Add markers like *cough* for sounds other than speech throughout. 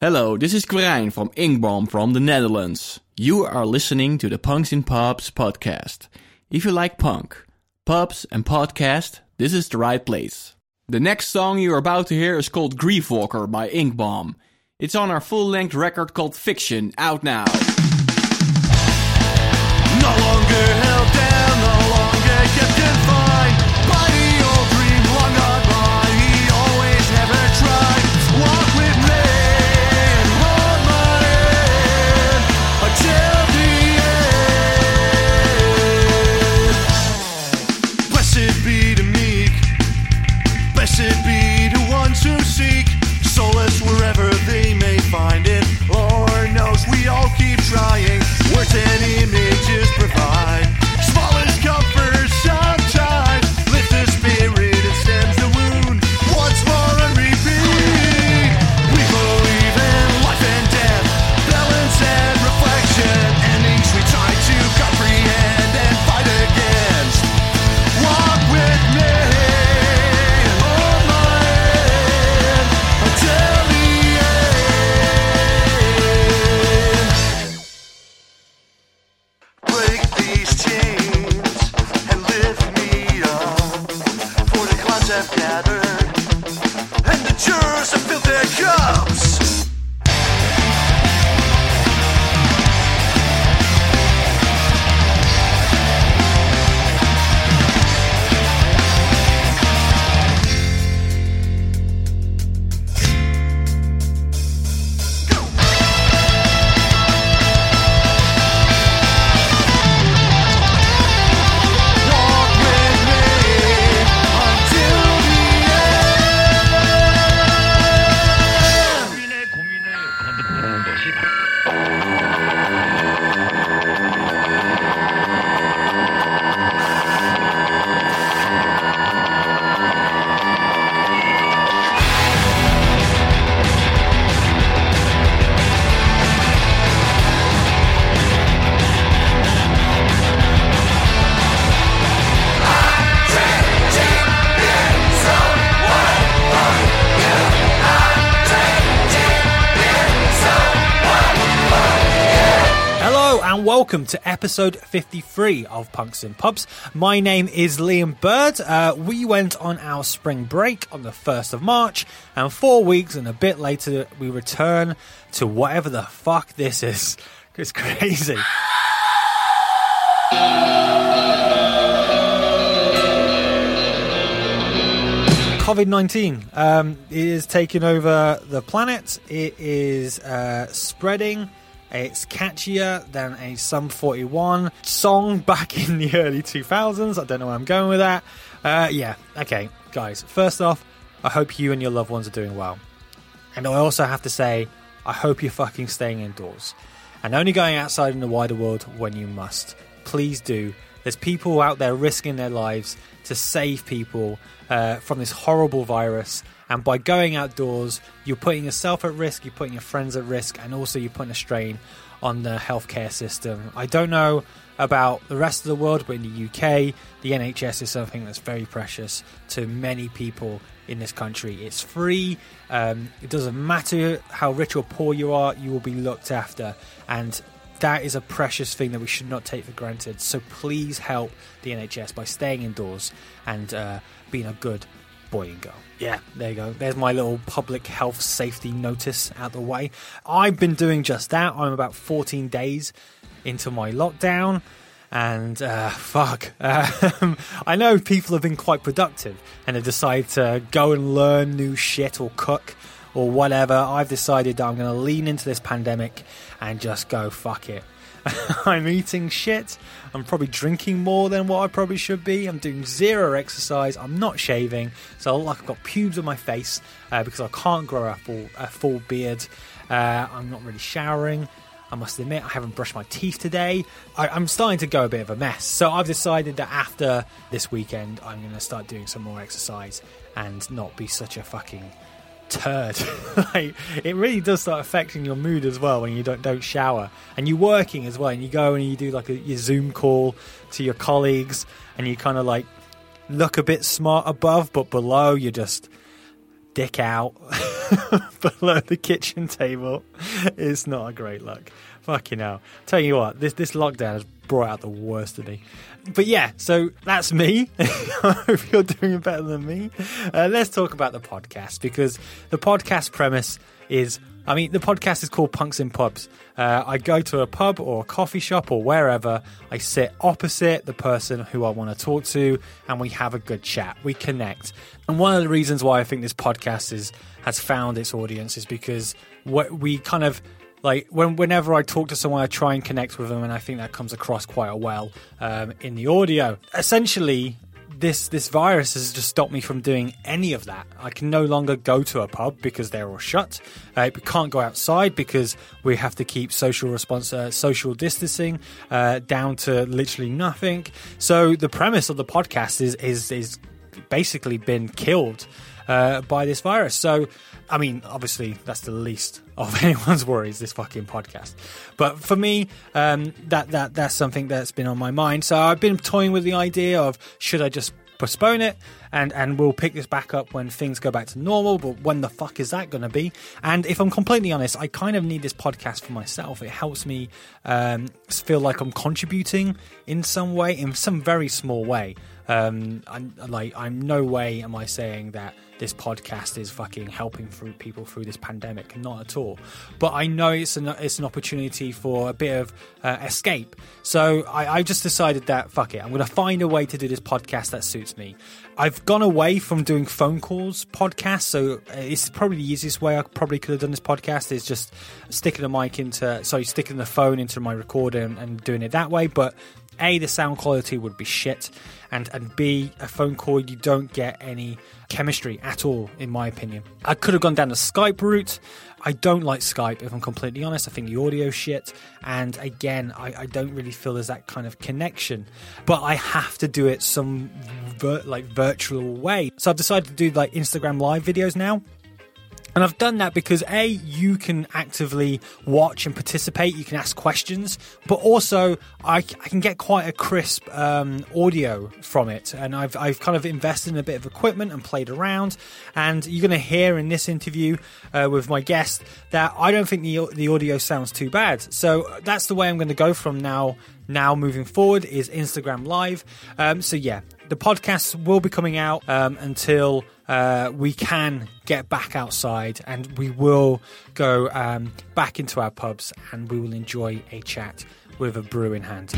Hello, this is Quirijn from Inkbomb from the Netherlands. You are listening to the Punks in Pubs podcast. If you like punk, pubs, and podcast, this is the right place. The next song you're about to hear is called Griefwalker by Inkbomb. It's on our full length record called Fiction, out now. No longer held down, welcome to episode 53 of Punks in Pubs. My name is Liam Bird. Uh, we went on our spring break on the 1st of March, and four weeks and a bit later, we return to whatever the fuck this is. *laughs* It's crazy. COVID 19 um, is taking over the planet. It is uh, spreading. It's catchier than a Sum 41 song back in the early 2000s. I don't know where I'm going with that. Uh, yeah, okay, guys. First off, I hope you and your loved ones are doing well. And I also have to say, I hope you're fucking staying indoors and only going outside in the wider world when you must. Please do. There's people out there risking their lives to save people uh, from this horrible virus. And by going outdoors, you're putting yourself at risk, you're putting your friends at risk, and also you're putting a strain on the healthcare system. I don't know about the rest of the world, but in the UK, the NHS is something that's very precious to many people in this country. It's free. Um, it doesn't matter how rich or poor you are, you will be looked after. And that is a precious thing that we should not take for granted. So please help the NHS by staying indoors and uh, being a good boy and girl. Yeah, there you go. There's my little public health safety notice out the way. I've been doing just that. I'm about 14 days into my lockdown. And uh, fuck, *laughs* um, I know people have been quite productive and have decided to go and learn new shit or cook or whatever. I've decided that I'm going to lean into this pandemic and just go fuck it. *laughs* I'm eating shit. I'm probably drinking more than what I probably should be. I'm doing zero exercise. I'm not shaving, so I look like I've got pubes on my face uh, because I can't grow a full a full beard. Uh, I'm not really showering. I must admit, I haven't brushed my teeth today. I, I'm starting to go a bit of a mess. So I've decided that after this weekend, I'm going to start doing some more exercise and not be such a fucking turd. *laughs* like it really does start affecting your mood as well when you don't don't shower and you're working as well and you go and you do like a your Zoom call to your colleagues and you kind of like look a bit smart above but below you're just dick out. *laughs* below the kitchen table It's not a great look. Fucking hell. Tell you what, this this lockdown has brought out the worst of me. But yeah, so that's me. *laughs* I hope you're doing better than me. Uh, let's talk about the podcast because the podcast premise is I mean, the podcast is called Punks in Pubs. Uh, I go to a pub or a coffee shop or wherever. I sit opposite the person who I want to talk to, and we have a good chat. We connect. And one of the reasons why I think this podcast is has found its audience is because what we kind of like when whenever I talk to someone, I try and connect with them, and I think that comes across quite well um, in the audio. Essentially, this this virus has just stopped me from doing any of that. I can no longer go to a pub because they're all shut. Uh, we can't go outside because we have to keep social response, uh, social distancing uh, down to literally nothing. So the premise of the podcast is is is basically been killed uh, by this virus. So, I mean, obviously, that's the least of *laughs* anyone's worries. This fucking podcast, but for me, um, that that that's something that's been on my mind. So I've been toying with the idea of should I just postpone it and and we'll pick this back up when things go back to normal but when the fuck is that going to be and if i'm completely honest i kind of need this podcast for myself it helps me um, feel like i'm contributing in some way in some very small way um, I'm, like i'm no way am i saying that this podcast is fucking helping through people through this pandemic. Not at all. But I know it's an it's an opportunity for a bit of uh, escape. So I, I just decided that fuck it, I'm going to find a way to do this podcast that suits me. I've gone away from doing phone calls podcasts, so uh, it's probably the easiest way I probably could have done this podcast is just sticking the mic into, sorry, sticking the phone into my recorder and, and doing it that way. But a, the sound quality would be shit, and and B, a phone call you don't get any chemistry at all, in my opinion. I could have gone down the Skype route. I don't like Skype, if I'm completely honest. I think the audio shit, and again, I, I don't really feel there's that kind of connection. But I have to do it some vir- like virtual way, so I've decided to do like Instagram live videos now. And I've done that because A, you can actively watch and participate, you can ask questions, but also I, I can get quite a crisp um, audio from it. And I've, I've kind of invested in a bit of equipment and played around. And you're going to hear in this interview uh, with my guest that I don't think the, the audio sounds too bad. So that's the way I'm going to go from now now moving forward is Instagram Live. Um, so yeah, the podcast will be coming out um, until uh, we can get back outside and we will go um, back into our pubs and we will enjoy a chat with a brew in hand.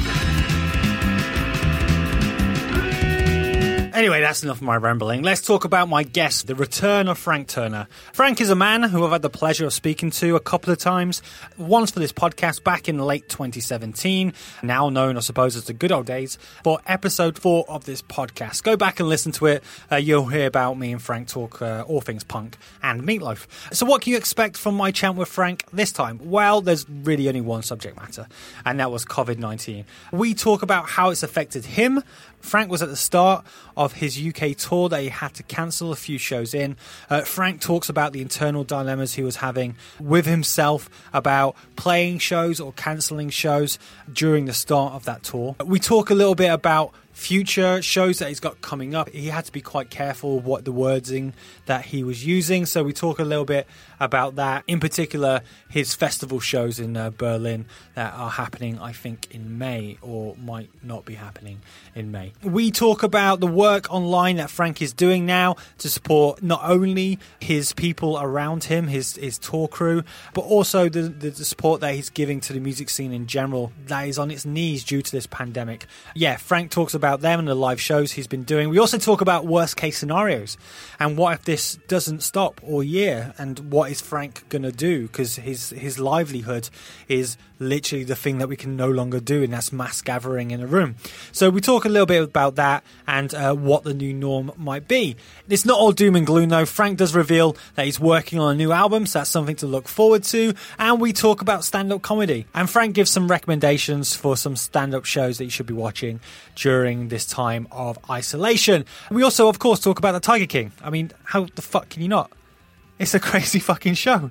Anyway, that's enough of my rambling. Let's talk about my guest, the return of Frank Turner. Frank is a man who I've had the pleasure of speaking to a couple of times. Once for this podcast back in late 2017, now known, I suppose, as the good old days, for episode four of this podcast. Go back and listen to it. Uh, you'll hear about me and Frank talk uh, all things punk and meatloaf. So, what can you expect from my chat with Frank this time? Well, there's really only one subject matter, and that was COVID 19. We talk about how it's affected him, Frank was at the start of his UK tour that he had to cancel a few shows in. Uh, Frank talks about the internal dilemmas he was having with himself about playing shows or cancelling shows during the start of that tour. We talk a little bit about future shows that he's got coming up. He had to be quite careful what the wording that he was using. So we talk a little bit about that. In particular, his festival shows in uh, Berlin that are happening, I think, in May or might not be happening in May. We talk about the work online that Frank is doing now to support not only his people around him, his his tour crew, but also the, the, support that he's giving to the music scene in general that is on its knees due to this pandemic. Yeah, Frank talks about them and the live shows he's been doing. We also talk about worst case scenarios and what if this doesn't stop all year and what is Frank going to do because his his livelihood is literally the thing that we can no longer do, and that's mass gathering in a room. So we talk a little bit about that and uh, what the new norm might be. It's not all doom and gloom though. Frank does reveal that he's working on a new album, so that's something to look forward to. And we talk about stand-up comedy, and Frank gives some recommendations for some stand-up shows that you should be watching during this time of isolation. We also, of course, talk about the Tiger King. I mean, how the fuck can you not? It's a crazy *laughs* fucking show.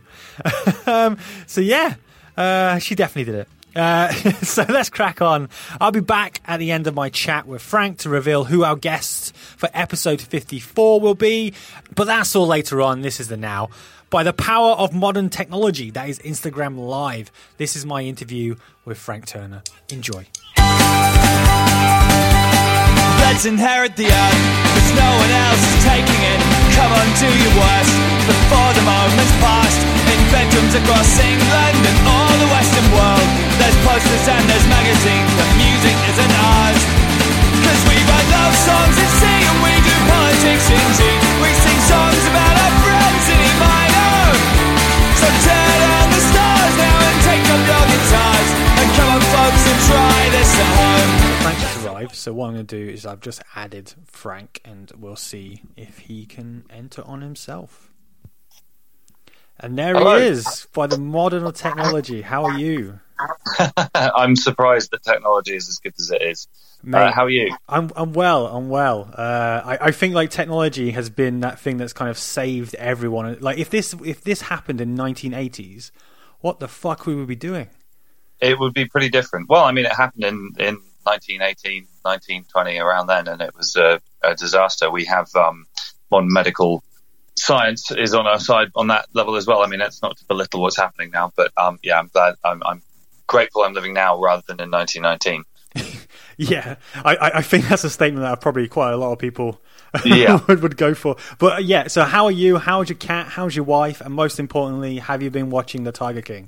um, so yeah, uh, she definitely did it. Uh, *laughs* so let's crack on. I'll be back at the end of my chat with Frank to reveal who our guests for episode 54 will be, but that's all later on. This is the now. by the power of modern technology, that is Instagram Live. This is my interview with Frank Turner. Enjoy. Let's inherit the earth, cause no one else is taking it. Come on, do your worst before the moment's past. In bedrooms across England and all the Western world, there's posters and there's magazines, but music isn't ours. Cause we write love songs and sing, and we do politics in G. We sing songs about our friends in E minor. So tear down the stars now and take up your guitars. And come on, folks, and try this at home. Arrived, so what I'm going to do is I've just added Frank, and we'll see if he can enter on himself. And there Hello. he is, by the modern technology. How are you? *laughs* I'm surprised that technology is as good as it is. Uh, how are you? I'm I'm well. I'm well. Uh, I I think like technology has been that thing that's kind of saved everyone. Like if this if this happened in 1980s, what the fuck we would be doing? It would be pretty different. Well, I mean, it happened in, in 1918, 1920, around then, and it was a, a disaster. We have um, modern medical science is on our side on that level as well. I mean, it's not to belittle what's happening now, but um, yeah, I'm glad. I'm, I'm grateful I'm living now rather than in 1919. *laughs* Yeah, I I think that's a statement that probably quite a lot of people *laughs* Yeah. would, would go for. But uh, yeah, so how are you? How's your cat? How's your wife? And most importantly, have you been watching the Tiger King?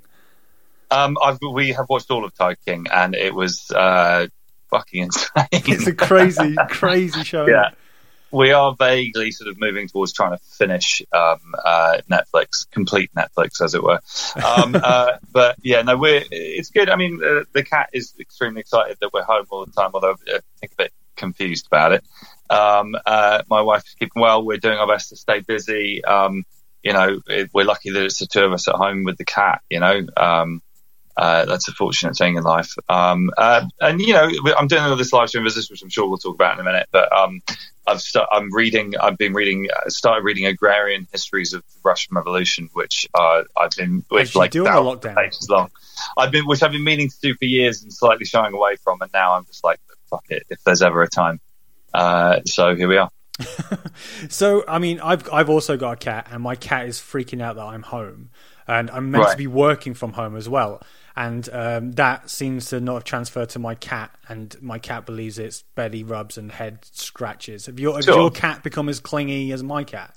Um, I've, we have watched all of Tiger King, and it was uh, fucking *laughs* insane. It's a crazy, crazy show. Yeah. we are vaguely sort of moving towards trying to finish um, uh, Netflix, complete Netflix, as it were. Um, *laughs* uh, but yeah, no, we're it's good. I mean, uh, the cat is extremely excited that we're home all the time, although I think a bit confused about it. Um, uh, my wife's keeping well. We're doing our best to stay busy. Um, you know, it, we're lucky that it's the two of us at home with the cat. You know. Uh, that's a fortunate thing in life. Um, uh, and you know, I'm doing all this live stream business, which I'm sure we'll talk about in a minute. But um, I've st- I'm reading. I've been reading. uh, Started reading agrarian histories of the Russian Revolution, which uh, I've been you like do on the thousands of lockdown. pages long. I've been, which I've been meaning to do for years and slightly shying away from, and now I'm just like, fuck it, if there's ever a time. Uh, so here we are. *laughs* So, I mean, I've I've also got a cat, and my cat is freaking out that I'm home, and I'm meant to be working from home as well. And um, that seems to not have transferred to my cat, and my cat believes it's belly rubs and head scratches. Have your, has Sure. your cat become as clingy as my cat?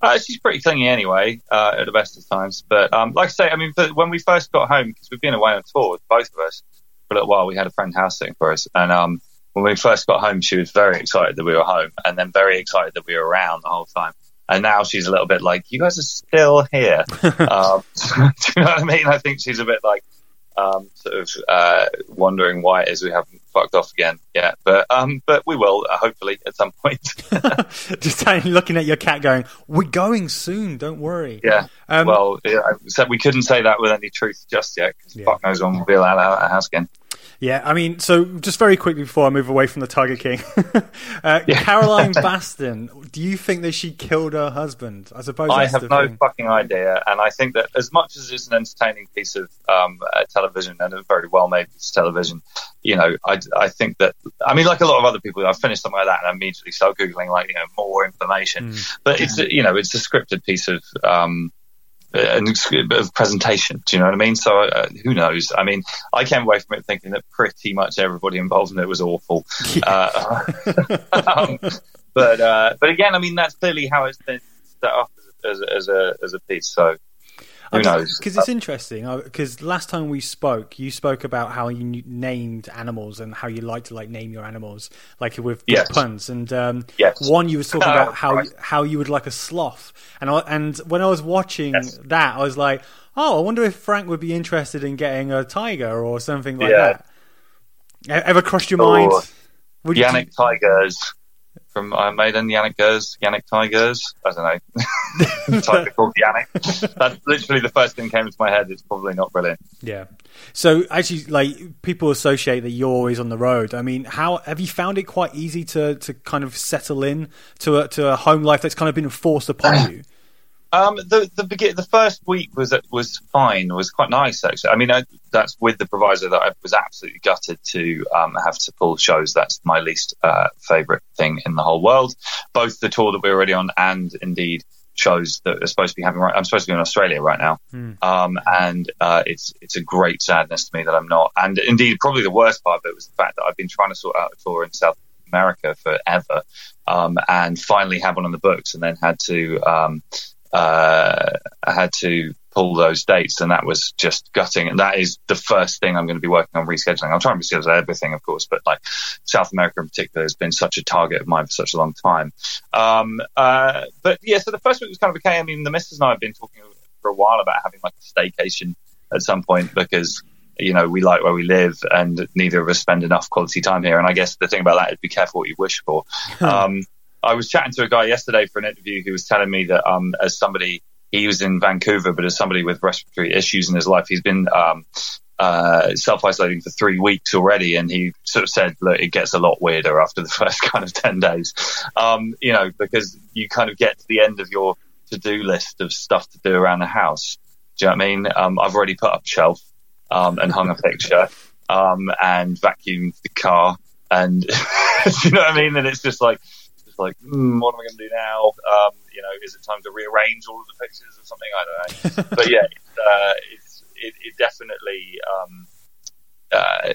Uh, she's pretty clingy anyway, uh, at the best of times. But um, like I say, I mean, when we first got home, because we've been away on tour, both of us, for a little while, we had a friend house sitting for us. And um, when we first got home, she was very excited that we were home and then very excited that we were around the whole time. And now she's a little bit like, you guys are still here. *laughs* um, *laughs* do you know what I mean? I think she's a bit like, um, sort of uh, wondering why it is we haven't fucked off again yet. But um, but we will, uh, hopefully, at some point. *laughs* Just looking at your cat, going, "We're going soon. Don't worry." Yeah. Um, well, yeah, I said we couldn't say that with any truth just yet because Yeah. fuck knows when we'll be allowed out of the house again. Yeah, I mean, so just very quickly before I move away from the Tiger King, *laughs* uh, Yeah. Caroline *laughs* Baskin, do you think that she killed her husband? I suppose I have no thing. fucking idea, and I think that as much as it's an entertaining piece of um, uh, television and a very well made piece of television, you know, I, I think that I mean, like a lot of other people, I finish something like that and I immediately start googling like you know more information. But it's you know, it's a scripted piece of. Um, an of presentation. Do you know what I mean? So uh, who knows? I mean, I came away from it thinking that pretty much everybody involved in it was awful. Uh, *laughs* um, but uh, but again, I mean, that's clearly how it's been set up as, as, as a as a piece. So who knows? Because it's interesting. Because last time we spoke, you spoke about how you named animals and how you like to like name your animals, like with, with Yes. puns. And um, Yes. one you was talking Oh, about *laughs* how Christ. how you would like a sloth. And I, and when I was watching Yes. that, I was like, oh, I wonder if Frank would be interested in getting a tiger or something like Yeah. that. Ever crossed your Or mind? Would you- Yannick Tigers from Iron Maiden, Janick Gers, Yannick Tigers. I don't know. *laughs* Tiger called Yannick. *laughs* That's literally the first thing came into my head. It's probably not brilliant. Yeah. So actually, like people associate that you're always on the road. I mean, how have you found it quite easy to to kind of settle in to a to a home life that's kind of been forced upon *coughs* you? Um, the the begin the first week was was fine. It was quite nice actually. I mean, I, that's with the proviso that I was absolutely gutted to um, have to pull shows. That's my least uh, favorite thing in the whole world. Both the tour that we're already on and indeed shows that are supposed to be happening right. I'm supposed to be in Australia right now, um, and uh, it's it's a great sadness to me that I'm not. And indeed, probably the worst part of it was the fact that I've been trying to sort out a tour in South America forever, um, and finally had one on the books, and then had to um, uh, I had to pull those dates, and that was just gutting. And that is the first thing I'm going to be working on rescheduling. I'm trying to reschedule everything, of course, but like South America in particular has been such a target of mine for such a long time. Um, uh, but yeah, so the first week was kind of okay. I mean, the missus and I have been talking for a while about having like a staycation at some point because you know we like where we live and neither of us spend enough quality time here. And I guess the thing about that is be careful what you wish for. *laughs* um, I was chatting to a guy yesterday for an interview who was telling me that um, as somebody he was in Vancouver, but as somebody with respiratory issues in his life, he's been um, uh, self isolating for three weeks already, and he sort of said, "Look, it gets a lot weirder after the *laughs* first kind of ten days, um, you know, because you kind of get to the end of your to do list of stuff to do around the house. Do you know what I mean? Um, I've already put up a shelf um, and hung a picture um, and vacuumed the car, and *laughs* you know what I mean. And it's just like, like, mm, what am I going to do now? Um, you know, is it time to rearrange all of the pictures or something? I don't know. *laughs* but yeah, it's, uh, it's it, it definitely. Um, uh,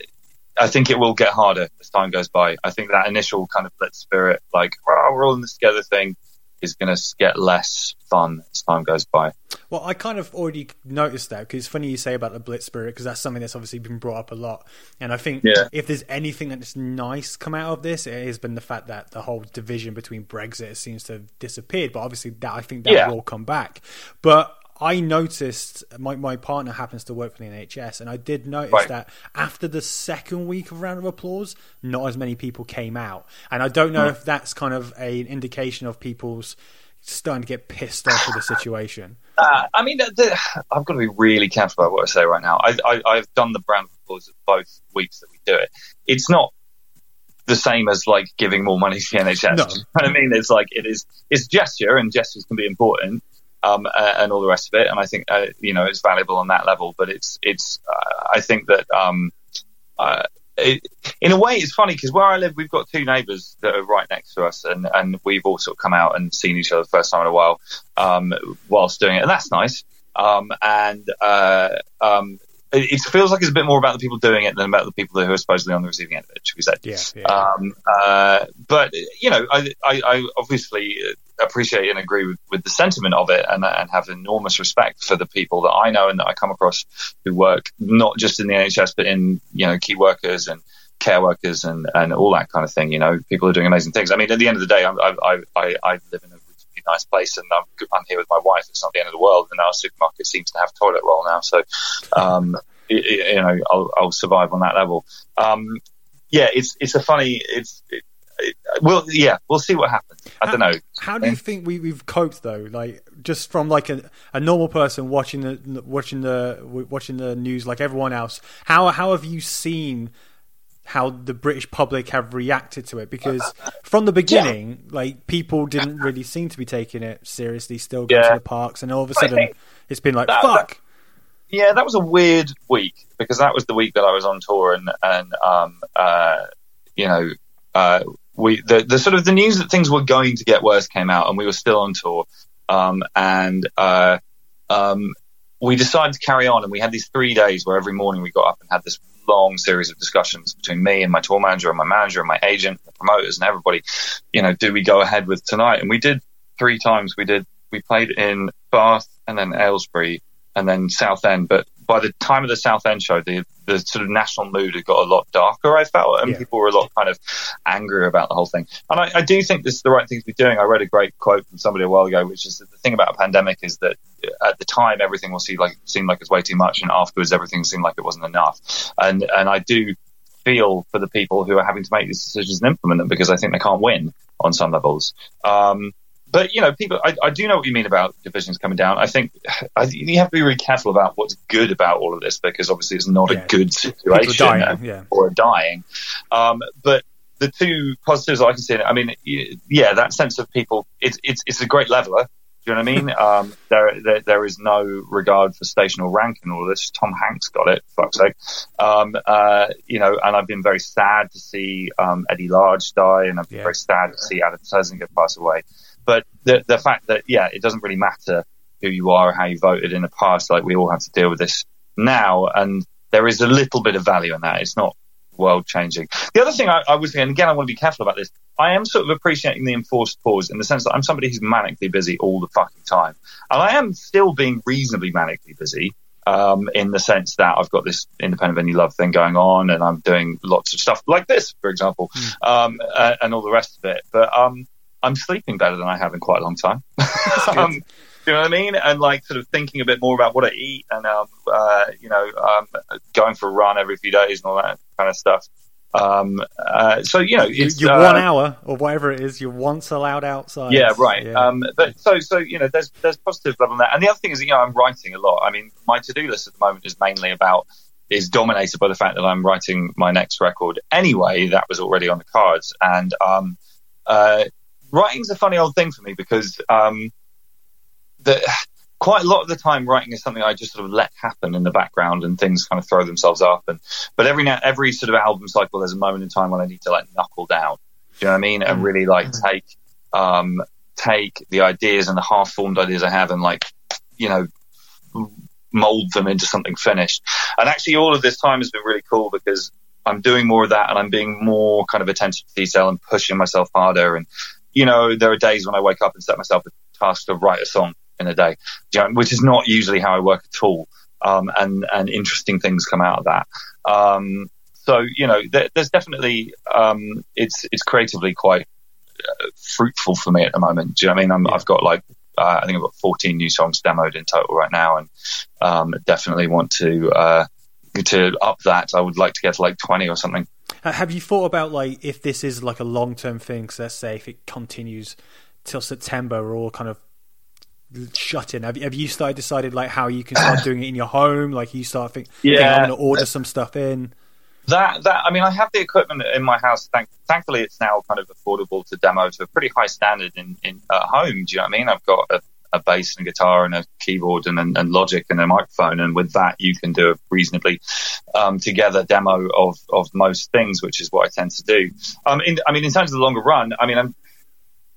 I think it will get harder as time goes by. I think that initial kind of blitz spirit, like oh, we're all in this together thing, is going to get less fun as time goes by. Well, I kind of already noticed that because it's funny you say about the Blitz spirit because that's something that's obviously been brought up a lot. And I think Yeah. if there's anything that's nice come out of this, it has been the fact that the whole division between Brexit seems to have disappeared. But obviously, that I think that Yeah. will come back. But I noticed my, my partner happens to work for the NHS, and I did notice Right. that after the second week of round of applause, not as many people came out. And I don't know Hmm. if that's kind of a, an indication of people's starting to get pissed off with the situation. Uh, I mean, the, the, I've got to be really careful about what I say right now. I, I, I've done the round of applause both weeks that we do it. It's not the same as like giving more money to the NHS. No. You know what I mean? It's like it is. It's gesture, and gestures can be important, um, and all the rest of it. And I think uh, you know it's valuable on that level. But it's it's. Uh, I think that um, uh, it, in a way, it's funny because where I live, we've got two neighbours that are right next to us, and, and we've all sort of come out and seen each other the first time in a while um, whilst doing it, and that's nice. Um, and uh, um, it, feels like it's a bit more about the people doing it than about the people who are supposedly on the receiving end of it, should we say? Yeah, yeah. Um, uh, but you know, I, I, I obviously appreciate and agree with, with the sentiment of it, and, and have enormous respect for the people that I know and that I come across who work not just in the NHS but in you know key workers and care workers and, and all that kind of thing. You know, people are doing amazing things. I mean, at the end of the day, I, I, I, I live in a nice place, and I'm, I'm here with my wife. It's not the end of the world, and our supermarket seems to have toilet roll now, so um, y- y- you know, I'll, I'll survive on that level. Um, yeah, it's it's a funny. It's it, it, well, yeah, we'll see what happens. I don't know. How do you think we, we've coped though? Like just from like a, a normal person watching the watching the watching the news like everyone else. How how have you seen how the British public have reacted to it? Because from the beginning, like people didn't really seem to be taking it seriously. Still going Yeah. to the parks, and all of a sudden, it's been like that- fuck. yeah, that was a weird week because that was the week that I was on tour and and um uh you know uh we the the sort of the news that things were going to get worse came out and we were still on tour um and uh um we decided to carry on and we had these three days where every morning we got up and had this long series of discussions between me and my tour manager and my manager and my agent and the promoters and everybody you know do we go ahead with tonight? And we did three times. We did we played in Bath and then Aylesbury and then Southend. But by the time of the Southend show, the the sort of national mood had got a lot darker. I felt, and Yeah. people were a lot kind of angry about the whole thing. And I, I do think this is the right thing to be doing. I read a great quote from somebody a while ago, which is that the thing about a pandemic is that at the time everything will seem like seem like it's way too much, and afterwards everything seemed like it wasn't enough. And and I do feel for the people who are having to make these decisions and implement them because I think they can't win on some levels. Um, but you know, people, I, I do know what you mean about divisions coming down. I think I, you have to be really careful about what's good about all of this because obviously it's not Yeah. a good situation dying, yeah. or dying. Um, but the two positives I can see, in it, I mean, yeah, that sense of people, it's it's it's a great leveler. Do you know what I mean? *laughs* Um, there, there, there is no regard for station or rank in all of this. Tom Hanks got it, fuck's sake. Um, uh, you know, and I've been very sad to see um, Eddie Large die, and I've been Yeah. very sad to see Adam Schlesinger pass away. But the the fact that yeah, it doesn't really matter who you are or how you voted in the past. Like we all have to deal with this now, and there is a little bit of value in that. It's not world changing. The other thing I, I was, and again, I want to be careful about this. I am sort of appreciating the enforced pause in the sense that I'm somebody who's manically busy all the fucking time, and I am still being reasonably manically busy. Um, in the sense that I've got this independent venue love thing going on, and I'm doing lots of stuff like this, for example, um, uh, and all the rest of it. But um, I'm sleeping better than I have in quite a long time. *laughs* um, do you know what I mean? And like sort of thinking a bit more about what I eat and, um, uh, you know, um, going for a run every few days and all that kind of stuff. Um, uh, so, you know, it's, Your uh, one hour or whatever it is, you're once allowed outside. yeah, right. Yeah. Um, but so, so you know, there's there's positive love on that. And the other thing is, you know, I'm writing a lot. I mean, my to do list at the moment is mainly about is dominated by the fact that I'm writing my next record anyway. That was already on the cards, and um, uh, writing's a funny old thing for me because um, the quite a lot of the time writing is something I just sort of let happen in the background and things kind of throw themselves up and but every now every sort of album cycle there's a moment in time when I need to like knuckle down. Do you know what I mean? And really like take um take the ideas and the half formed ideas I have and like you know mold them into something finished. And actually all of this time has been really cool because I'm doing more of that and I'm being more kind of attentive to detail and pushing myself harder and you know, there are days when I wake up and set myself a task to write a song in a day, which is not usually how I work at all. Um, and, and interesting things come out of that. Um, so, you know, there, there's definitely, um, it's, it's creatively quite uh, fruitful for me at the moment. Do you know what I mean? I'm, I've got like, uh, I think I've got 14 new songs demoed in total right now and, um, definitely want to, uh, to up that. I would like to get to like 20 or something. Ha- Have you thought about like if this is like a long term thing? So let's say if it continues till September, we're all kind of shut in. Have you, have you started decided like how you can start *clears throat* doing it in your home? Like you start think, thinking, Yeah. I'm going to order some stuff in. That that I mean, I have the equipment in my house. Thank, thankfully, it's now kind of affordable to demo to a pretty high standard in, in at home. Do you know what I mean? I've got a, a bass and a guitar and a keyboard and, and, and Logic and a microphone, and with that, you can do a reasonably um, together demo of of most things, which is what I tend to do. Um, in, I mean, in terms of the longer run, I mean, I'm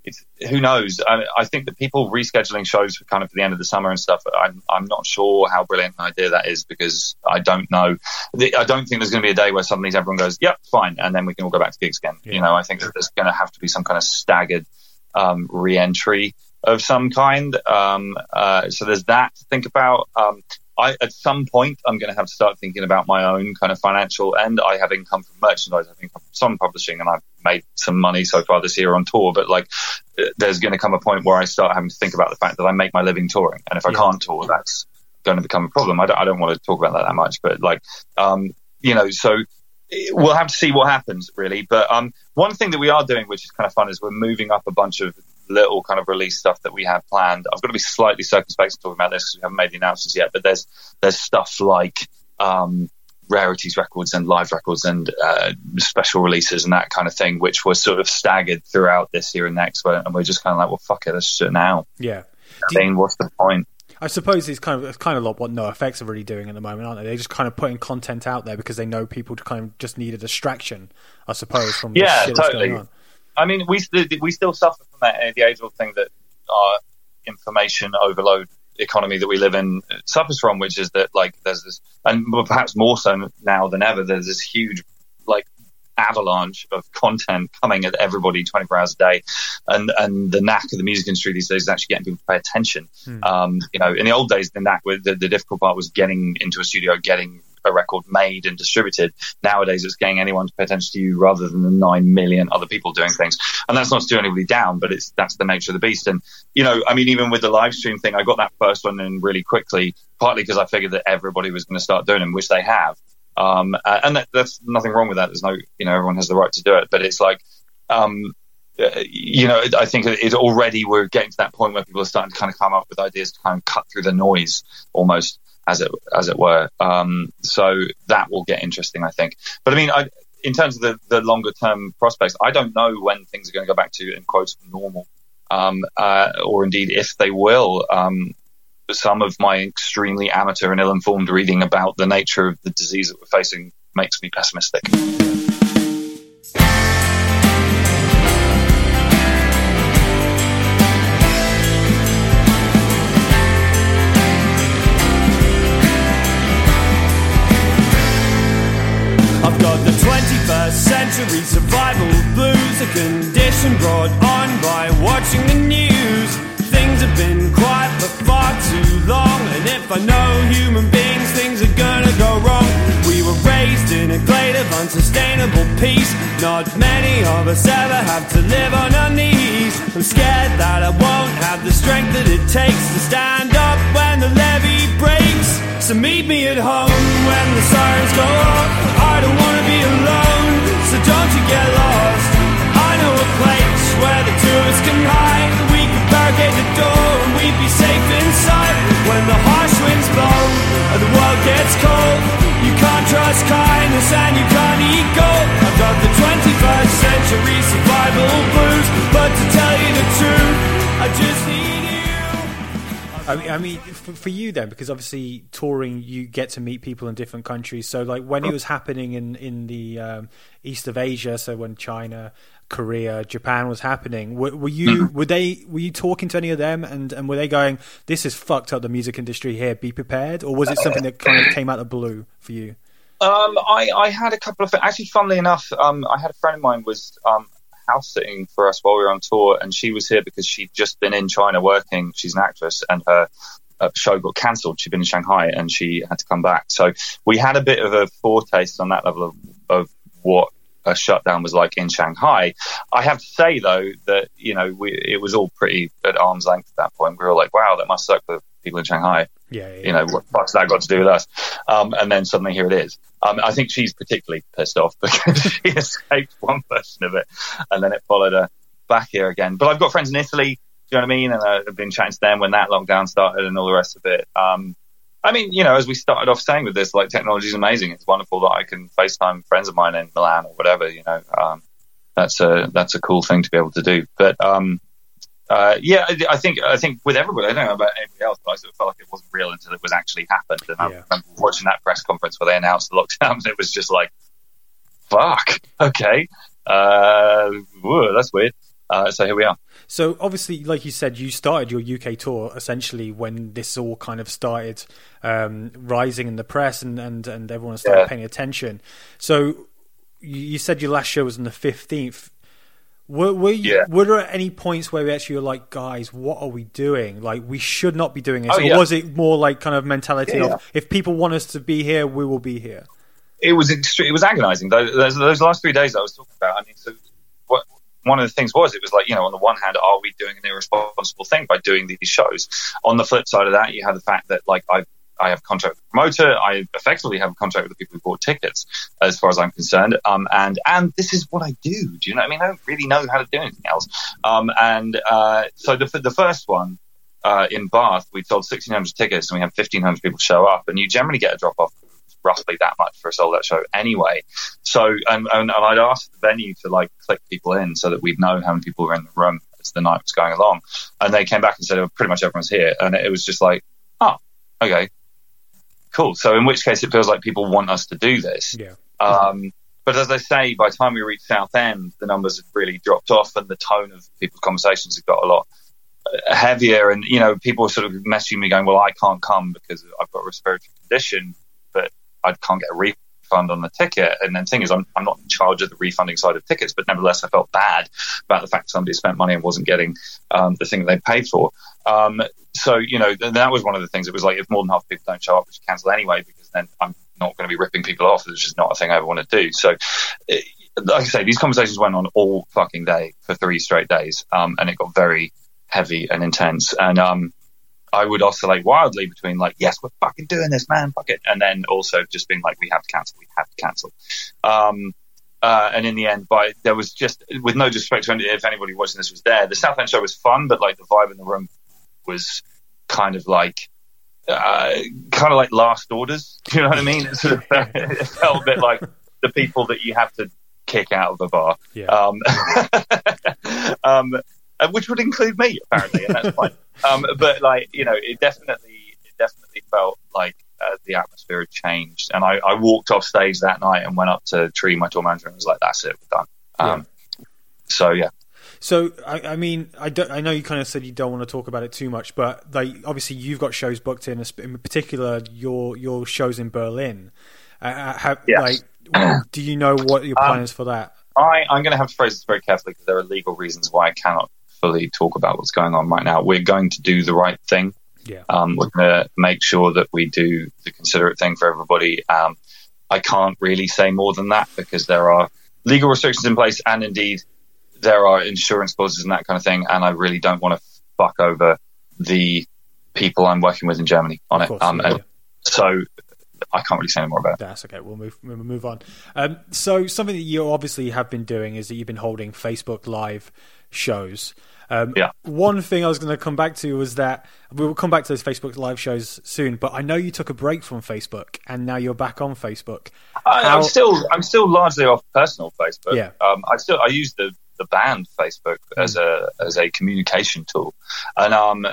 it's who knows. I, I think that people rescheduling shows for kind of for the end of the summer and stuff. I'm I'm not sure how brilliant an idea that is because I don't know. The- I don't think there's going to be a day where suddenly everyone goes, "Yep, fine," and then we can all go back to gigs again. You know, I think that there's going to have to be some kind of staggered um, re-entry of some kind. Um, uh, so there's that to think about. Um, I, at some point, I'm going to have to start thinking about my own kind of financial end. I have income from merchandise, I have income from song publishing, and I've made some money so far this year on tour. But like, uh, there's going to come a point where I start having to think about the fact that I make my living touring, and if I can't tour, that's going to become a problem. I don't, I don't want to talk about that that much, but like, um, you know, so we'll have to see what happens really. But um, one thing that we are doing, which is kind of fun, is we're moving up a bunch of little kind of release stuff that we have planned. I've got to be slightly circumspect in talking about this because we haven't made the announcements yet. But there's there's stuff like um, rarities records and live records and uh, special releases and that kind of thing, which were sort of staggered throughout this year and next. And we're just kind of like, well, fuck it, let's do it now. Yeah. I mean, what's the point? I suppose it's kind of it's kind of like what NoFX are really doing at the moment, aren't they? They're just kind of putting content out there because they know people to kind of just need a distraction, I suppose, from the Yeah, totally. I mean, we we still suffer from that the age old thing that our information overload economy that we live in suffers from, which is that like there's this, and perhaps more so now than ever, there's this huge like avalanche of content coming at everybody 24 hours a day, and and the knack of the music industry these days is actually getting people to pay attention. Um, you know, in the old days, the knack with the, the difficult part was getting into a studio, getting a record made and distributed. Nowadays, it's getting anyone to pay attention to you rather than the nine million other people doing things. And that's not to do anybody down, but it's that's the nature of the beast. And you know, I mean, even with the live stream thing, I got that first one in really quickly, partly because I figured that everybody was going to start doing them, which they have. Um, uh, and that, that's nothing wrong with that. There's no, you know, everyone has the right to do it, but it's like. Um, uh, you know, I think it already we're getting to that point where people are starting to kind of come up with ideas to kind of cut through the noise almost as it as it were. Um, so that will get interesting, I think. But I mean, I, in terms of the, the longer term prospects, I don't know when things are going to go back to in quotes normal, um, uh, or indeed if they will. Um, some of my extremely amateur and ill informed reading about the nature of the disease that we're facing makes me pessimistic. Condition brought on by watching the news. Things have been quiet for far too long, and if I know human beings, things are gonna go wrong. We were raised in a glade of unsustainable peace. Not many of us ever have to live on our knees. I'm scared that I won't have the strength that it takes to stand up when the levee breaks. So meet me at home when the sirens go off. I don't wanna be alone, and you can't eat gold. I've got the 21st century survival blues, but to tell you the truth, I just need you. I mean, I mean for, for you then, because obviously touring, you get to meet people in different countries. So, like when it was happening in in the um, east of Asia, so when China, Korea, Japan was happening, were, were you were they were you talking to any of them, and and were they going, "This is fucked up the music industry here. Be prepared," or was it something that kind of came out of the blue for you? Um, I, I had a couple of actually, funnily enough, um, I had a friend of mine was um, house sitting for us while we were on tour, and she was here because she'd just been in China working. She's an actress, and her uh, show got cancelled. She'd been in Shanghai, and she had to come back. So we had a bit of a foretaste on that level of, of what a shutdown was like in Shanghai. I have to say though that you know we, it was all pretty at arm's length at that point. We were like, wow, that must suck for people in Shanghai. Yeah, yeah, You know, what the fuck's that got to do with us? Um, and then suddenly here it is. Um, I think she's particularly pissed off *laughs* because she escaped one version of it, and then it followed her back here again. But I've got friends in Italy. Do you know what I mean? And I've been chatting to them when that lockdown started and all the rest of it. Um, I mean, you know, as we started off saying with this, like technology is amazing. It's wonderful that I can FaceTime friends of mine in Milan or whatever. You know, um, that's a that's a cool thing to be able to do. But um, uh, yeah, I, I think I think with everybody, I don't know about anybody else, but I sort of felt like it wasn't real until it was actually happened. And I Yeah. remember watching that press conference where they announced the lockdowns. It was just like, fuck, okay, uh, whoa, that's weird. Uh, so here we are. So obviously, like you said, you started your UK tour essentially when this all kind of started um, rising in the press and, and, and everyone started Yeah. paying attention. So you, you said your last show was on the fifteenth. Were, were you, Yeah. were there any points where we actually were like, guys, what are we doing? Like, we should not be doing this. Oh, or was it more like kind of mentality Yeah, of if people want us to be here, we will be here? it was extre- it was agonizing. Those, those, those last three days I was talking about. I mean, so what one of the things was it was like you know on the one hand, are we doing an irresponsible thing by doing these shows? On the flip side of that, you have the fact that like I. I have contract with the promoter. I effectively have a contract with the people who bought tickets, as far as I'm concerned. Um, and and this is what I do. Do you know I mean? I don't really know how to do anything else. Um, and uh, so the the first one, uh, in Bath, we sold 1,600 tickets and we had 1,500 people show up. And you generally get a drop off roughly that much for a sold out show anyway. So, and, and, and I'd asked the venue to like click people in so that we'd know how many people were in the room as the night was going along. And they came back and said, oh, pretty much everyone's here. And it was just like, oh, okay, cool. So, in which case, it feels like people want us to do this. Yeah. Um, but as I say, by the time we reached Southend, the numbers have really dropped off, and the tone of people's conversations had got a lot heavier. And you know, people are sort of messaging me, going, "Well, I can't come because I've got a respiratory condition, but I can't get a refund on the ticket." And then the thing is, I'm I'm not in charge of the refunding side of tickets, but nevertheless, I felt bad about the fact somebody spent money and wasn't getting um, the thing that they paid for. Um, so you know, th- that was one of the things. It was like if more than half the people don't show up, we should cancel anyway, because then I'm not going to be ripping people off. It's just not a thing I ever want to do. So, like I say, these conversations went on all fucking day for three straight days, um, and it got very heavy and intense. And um, I would oscillate wildly between like, yes, we're fucking doing this, man, fuck it, and then also just being like, we have to cancel, we have to cancel. Um, uh, and in the end, by there was just, with no disrespect to any, if anybody watching this was there, the Southend show was fun, but like the vibe in the room was kind of like, uh, kind of like last orders. *laughs* You know what I mean? It sort of felt, *laughs* it felt a bit like the people that you have to kick out of a bar. Yeah. Um, *laughs* um, which would include me apparently, and that's *laughs* fine. Um, but like you know, it definitely, it definitely felt like uh, the atmosphere had changed, and I, I walked off stage that night and went up to Tree, my tour manager, and was like, "That's it, we're done." Um, So yeah, So I, I mean, I, don't, I know you kind of said you don't want to talk about it too much, but like obviously you've got shows booked in, in particular your your shows in Berlin. Uh, have, Yes. Like, do you know what your plan is for that? I, I'm going to have to phrase this very carefully because there are legal reasons why I cannot fully talk about what's going on right now. We're going to do the right thing. Yeah. Um, we're going to make sure that we do the considerate thing for everybody. Um, I can't really say more than that because there are legal restrictions in place, and indeed there are insurance clauses and that kind of thing. And I really don't want to fuck over the people I'm working with in Germany on Of it. course, Um, yeah. so I can't really say any more about it. That's okay. We'll move we'll move on. Um, so something that you obviously have been doing is that you've been holding Facebook Live shows. Um, Yeah. One thing I was going to come back to was that we will come back to those Facebook Live shows soon. But I know you took a break from Facebook and now you're back on Facebook. I, How- I'm still I'm still largely off personal Facebook. Yeah. Um, I still I use the the band Facebook as a as a communication tool, and um,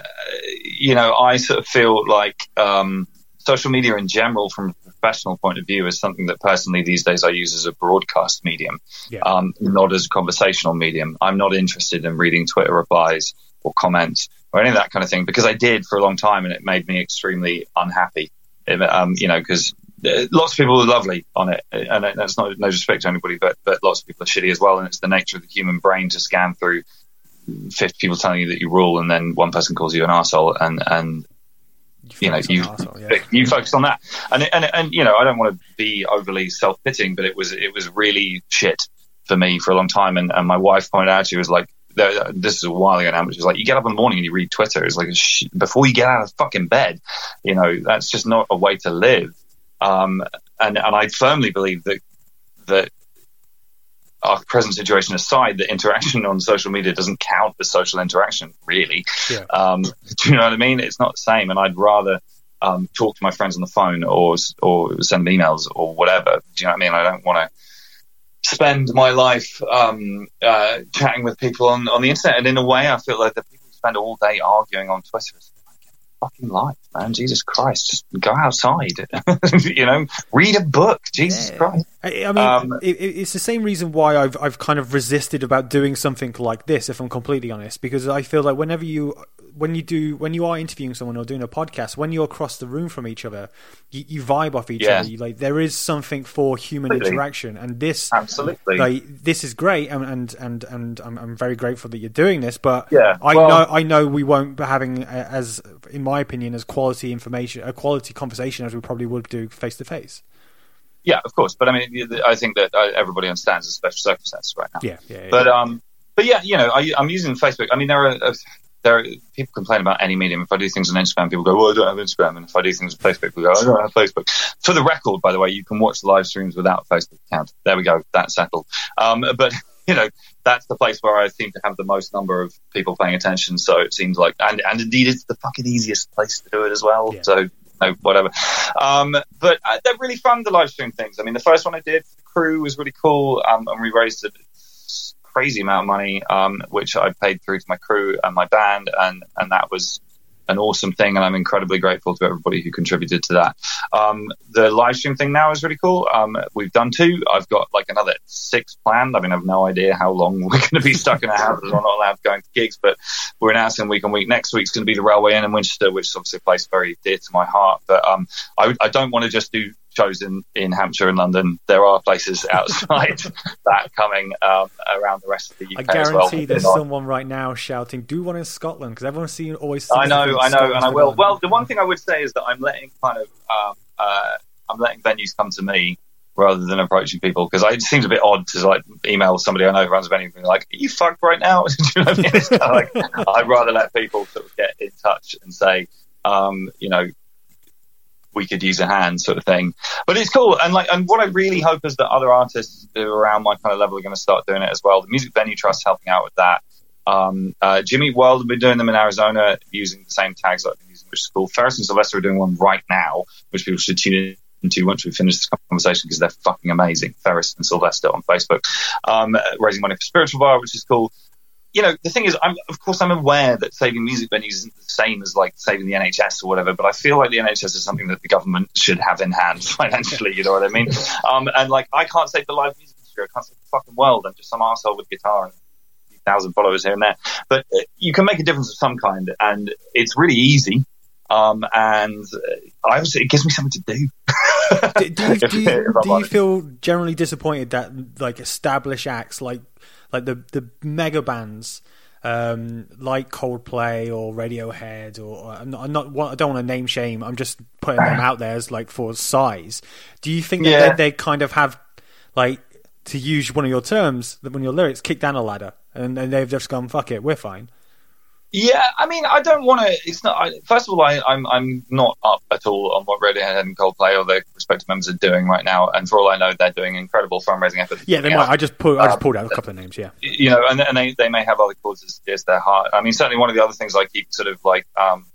you know, I sort of feel like um, social media in general, from professional point of view, is something that personally these days I use as a broadcast medium, Yeah. um, not as a conversational medium. I'm not interested in reading Twitter replies or comments or any of that kind of thing because I did for a long time, and it made me extremely unhappy. It, um, you know, because lots of people are lovely on it, and that's not no disrespect to anybody, but but lots of people are shitty as well, and it's the nature of the human brain to scan through fifty people telling you that you rule, and then one person calls you an asshole, and and you know focus on you arsehole, yeah. you focus on that, and and and you know I don't want to be overly self pitying, but it was it was really shit for me for a long time, and, and my wife pointed out she was like. This is a while ago now, but she was like, "You get up in the morning and you read Twitter. It's like sh- before you get out of fucking bed, you know that's just not a way to live." Um, and and I firmly believe that that our present situation aside, that interaction on social media doesn't count as social interaction, really. Yeah. Um, do you know what I mean? It's not the same, and I'd rather um, talk to my friends on the phone or or send emails or whatever. Do you know what I mean? I don't want to spend my life um, uh, chatting with people on, on the internet, and in a way, I feel like the people who spend all day arguing on Twitter. Is like, get a fucking life, man! Jesus Christ, just go outside. *laughs* you know, read a book. Jesus Yeah. Christ. I, I mean, Um, it- it's the same reason why I've I've kind of resisted about doing something like this, if I'm completely honest, because I feel like whenever you when you do when you are interviewing someone or doing a podcast, when you're across the room from each other, you, you vibe off each Yeah. other. You, like there is something for human Completely. interaction, and this Absolutely. like this is great, and and and, and I'm, I'm very grateful that you're doing this. But Yeah, I well- know I know we won't be having as, in my opinion, as quality information, a quality conversation as we probably would do face to face. Yeah, of course. But I mean, I think that uh, everybody understands the special circumstances right now. Yeah, yeah, yeah. But um, but yeah, you know, I, I'm using Facebook. I mean, there are uh, there are, people complain about any medium. If I do things on Instagram, people go, "Well, I don't have Instagram," and if I do things on Facebook, people go, "I don't have Facebook." For the record, by the way, you can watch live streams without a Facebook account. There we go, that's settled. Um, but *laughs* you know, that's the place where I seem to have the most number of people paying attention. So it seems like, and and indeed, it's the fucking easiest place to do it as well. Yeah. So. No, whatever. Um, but uh, they're really fun, the live stream things. I mean, the first one I did, the Crew, was really cool. Um, and we raised a crazy amount of money, um, which I paid through to my crew and my band, and and that was an awesome thing, and I'm incredibly grateful to everybody who contributed to that. Um, the live stream thing now is really cool. Um, we've done two. I've got like another six planned. I mean, I have no idea how long *laughs* we're going to be stuck in our houses. We're not allowed going to gigs, but we're announcing week on week. Next week's going to be the Railway Inn in Winchester, which is obviously a place very dear to my heart. But um, I, I don't want to just do shows in, in Hampshire and London. There are places *laughs* outside that coming um, around the rest of the UK as well. I guarantee there's Not- someone right now shouting, "Do one in Scotland," because everyone's seen always. I know, I know, Scotland's and I will. Well, the one thing I would say is that I'm letting kind of um, uh, I'm letting venues come to me rather than approaching people because it seems a bit odd to like email somebody I know who runs a venue and be like, "Are you fucked right now?" *laughs* You know I mean? like, *laughs* I'd rather let people sort of get in touch and say, um, you know. We could use a hand, sort of thing, but it's cool. And like, and what I really hope is that other artists around my kind of level are going to start doing it as well. The Music Venue Trust helping out with that. Um, uh, Jimmy World have been doing them in Arizona using the same tags that I've been using, which is cool. Ferris and Sylvester are doing one right now, which people should tune into once we finish this conversation because they're fucking amazing. Ferris and Sylvester on Facebook, um, raising money for Spiritual Bar, which is cool. You know, the thing is, I'm, of course, I'm aware that saving music venues isn't the same as like saving the NHS or whatever, but I feel like the NHS is something that the government should have in hand *laughs* financially. You know what I mean? *laughs* Um, and like, I can't save the live music industry. I can't save the fucking world. I'm just some asshole with guitar and a thousand followers here and there. But uh, you can make a difference of some kind, and it's really easy. Um, and uh, I was, it gives me something to do. do, do you, *laughs* do, you, do you feel generally disappointed that like established acts like like the the mega bands um, like Coldplay or Radiohead or, or I'm not, I'm not I don't want to name shame I'm just putting them out there as like for size. Do you think that they, they kind of have like to use one of your terms one of your lyrics kick down a ladder and, and they've just gone fuck it we're fine Yeah, I mean, I don't want to. It's not. I, first of all, I, I'm I'm not up at all on what Radiohead and Coldplay or their respective members are doing right now. And for all I know, they're doing incredible fundraising efforts. yeah they might I just pulled I just pulled out a couple of names yeah you know, and, and they, they may have other causes as their heart. I mean, certainly one of the other things I keep sort of like um,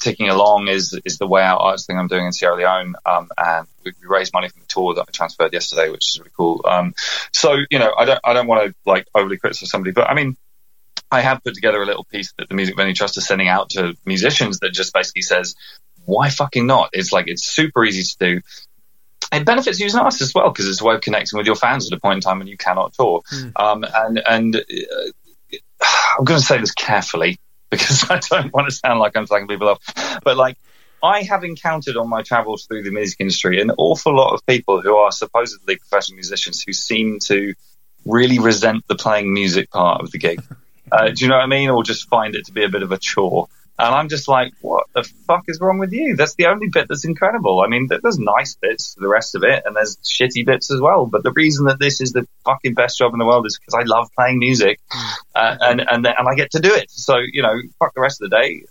ticking along is is the Way Out Arts thing I'm doing in Sierra Leone, um, and we, we raised money from the tour that I transferred yesterday, which is really cool. Um, so you know, I don't I don't want to like overly criticize somebody, but I mean. I have put together a little piece that the Music Venue Trust is sending out to musicians that just basically says, why fucking not? It's like, it's super easy to do. It benefits you as an artist as well because it's a way of connecting with your fans at a point in time when you cannot tour. Um, and and uh, I'm going to say this carefully *laughs* because I don't want to sound like I'm slagging people off. But like, I have encountered on my travels through the music industry an awful lot of people who are supposedly professional musicians who seem to really resent the playing music part of the gig. *laughs* Uh, do you know what I mean? Or just find it to be a bit of a chore. And I'm just like, what the fuck is wrong with you? That's the only bit that's incredible. I mean, there's nice bits to the rest of it, and there's shitty bits as well. But the reason that this is the fucking best job in the world is because I love playing music, *sighs* uh, and and and I get to do it. So you know, fuck the rest of the day.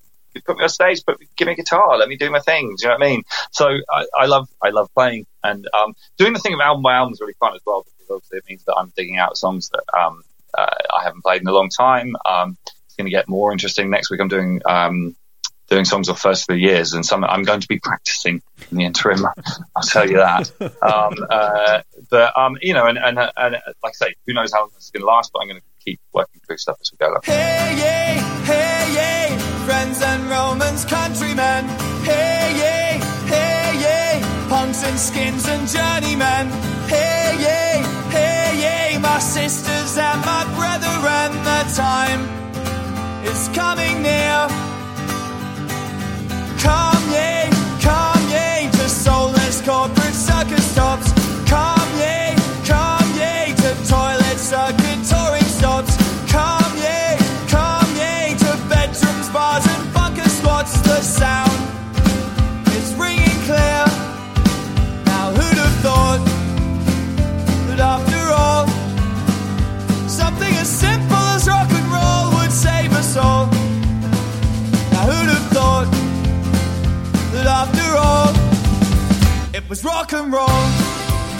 Put me on stage, put give me a guitar, let me do my thing. Do you know what I mean? So I, I love I love playing and um, doing the thing of album by album is really fun as well because obviously it means that I'm digging out songs that um, uh, I haven't played in a long time. Um, it's going to get more interesting next week. I'm doing um, doing songs off first three years, and some I'm going to be practicing in the interim. *laughs* I'll tell you that. *laughs* Um, uh, but um, you know, and, and and like I say, who knows how long this is going to last? But I'm going to keep working through stuff as we go. Hey, yay, hey, yay, friends and Romans, countrymen. Hey, yay, hey, yay, punks and skins and journeymen. Sisters and my brethren. The time is coming near. Come, yay, come, yay, to soulless corporate was rock and roll.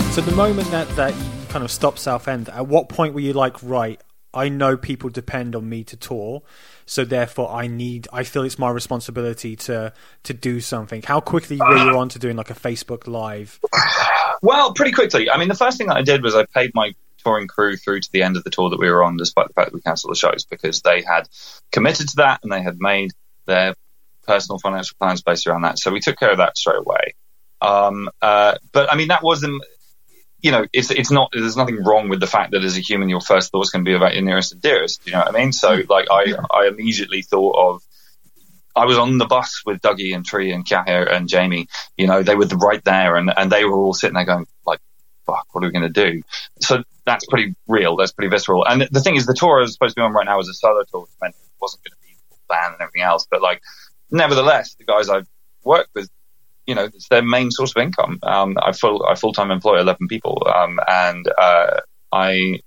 So the moment that that you kind of stopped Southend, at what point were you like, right? I know people depend on me to tour, so therefore I need. I feel it's my responsibility to to do something. How quickly were you on to doing like a Facebook Live? Well, pretty quickly. I mean, the first thing that I did was I paid my touring crew through to the end of the tour that we were on, despite the fact that we cancelled the shows, because they had committed to that and they had made their personal financial plans based around that. So we took care of that straight away. Um, uh, but I mean, that wasn't. You know, it's it's not. There's nothing wrong with the fact that as a human, your first thoughts can be about your nearest and dearest. You know what I mean? So, like, I I immediately thought of I was on the bus with Dougie and Tree and Kahir and Jamie. You know, they were right there, and, and they were all sitting there going like, "Fuck, what are we going to do?" So that's pretty real. That's pretty visceral. And the thing is, the tour I was supposed to be on right now was a solo tour, which meant it wasn't going to be band and everything else. But like, nevertheless, the guys I've worked with, you know, it's their main source of income. Um, I full I full time employ eleven people, um, and uh, I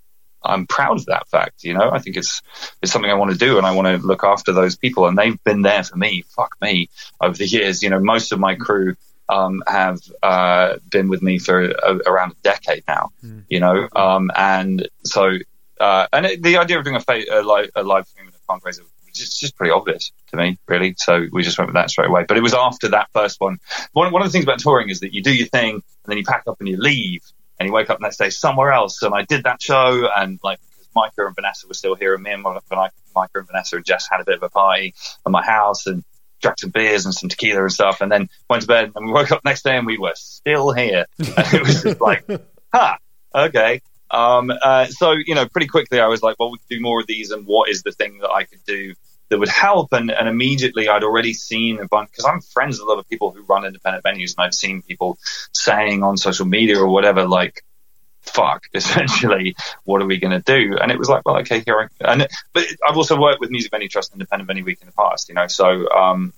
I'm proud of that fact. You know, I think it's it's something I want to do, and I want to look after those people, and they've been there for me. Fuck me over the years. You know, most of my crew um, have uh, been with me for a, around a decade now. You know, um, and so uh, and it, the idea of doing a, fa- a, live, a live stream and a fundraiser was just, pretty obvious to me, really. So we just went with that straight away. But it was after that first one. One, one of the things about touring is that you do your thing, and then you pack up and you leave, and you wake up the next day somewhere else. And I did that show, and like because Micah and Vanessa were still here, and me and Micah and Vanessa and Jess had a bit of a party at my house, and drank some beers and some tequila and stuff, and then went to bed. And we woke up next day, and we were still here. And it was just like, *laughs* huh, okay. Um, uh, so you know, pretty quickly, I was like, well, we could do more of these, and what is the thing that I could do that would help. And, and immediately I'd already seen a bunch, because I'm friends with a lot of people who run independent venues, and I'd seen people saying on social media or whatever, like, fuck, *laughs* essentially, what are we going to do? And it was like, well, okay, here I, and, but I've also worked with Music Venue Trust and Independent Venue Week in the past, you know, so, um,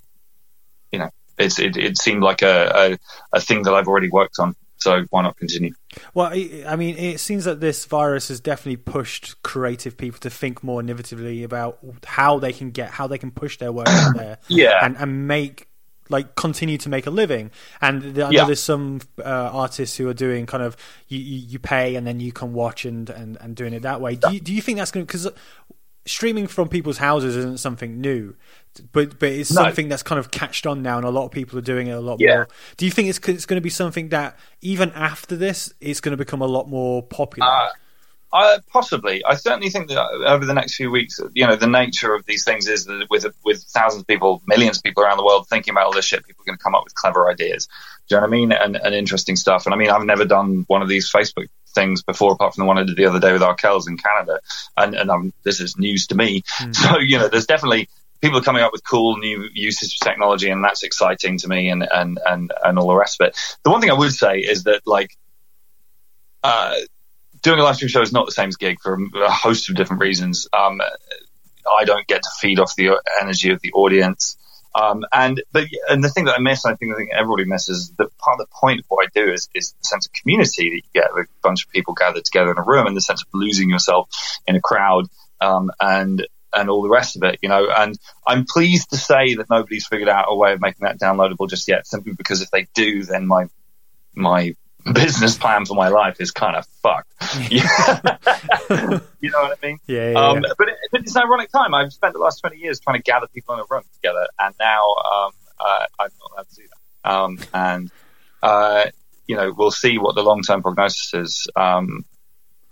you know, it's, it, it seemed like a, a, a thing that I've already worked on. So why not continue? Well, I I mean, it seems that this virus has definitely pushed creative people to think more innovatively about how they can get, how they can push their work out there, *clears throat* Yeah. and and make like continue to make a living. And I know Yeah. there's some uh, artists who are doing kind of you, you, you pay and then you can watch and, and, and doing it that way. Do you, do you think that's going to because streaming from people's houses isn't something new, but but it's No. something that's kind of catched on now, and a lot of people are doing it a lot Yeah. more. Do you think it's it's going to be something that even after this, it's going to become a lot more popular? Uh, Uh, possibly. I certainly think that over the next few weeks, you know, the nature of these things is that with with thousands of people, millions of people around the world thinking about all this shit, people are going to come up with clever ideas. Do you know what I mean? And, and interesting stuff. And I mean, I've never done one of these Facebook things before, apart from the one I did the other day with Arkells in Canada. And, and um, this is news to me. *laughs* So, you know, there's definitely people are coming up with cool new uses of technology, and that's exciting to me, and and and and all the rest of it. The one thing I would say is that like. Uh, doing a live stream show is not the same as gig for a host of different reasons. Um, I don't get to feed off the energy of the audience. Um, and but and the thing that I miss, I think the thing everybody misses, is that part of the point of what I do is is the sense of community that you get with a bunch of people gathered together in a room, and the sense of losing yourself in a crowd, um, and and all the rest of it, you know. And I'm pleased to say that nobody's figured out a way of making that downloadable just yet, simply because if they do, then my my business plan for my life is kind of fucked. *laughs* *laughs* you know what I mean? Yeah, yeah, Um, yeah. but, it, but it's an ironic time. I've spent the last 20 years trying to gather people in a room together, and now um, uh, I'm not allowed to do that. Um, and, uh, you know, we'll see what the long term prognosis is. Um,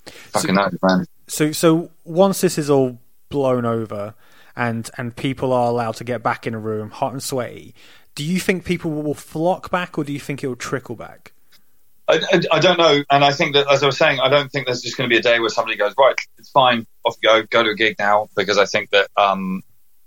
fucking knows, man. So so once this is all blown over and and people are allowed to get back in a room hot and sweaty, do you think people will flock back or do you think it will trickle back? I, I, I don't know, and I think that, as I was saying, I don't think there's just going to be a day where somebody goes, right, it's fine, off you go, go to a gig now, because I think that, um,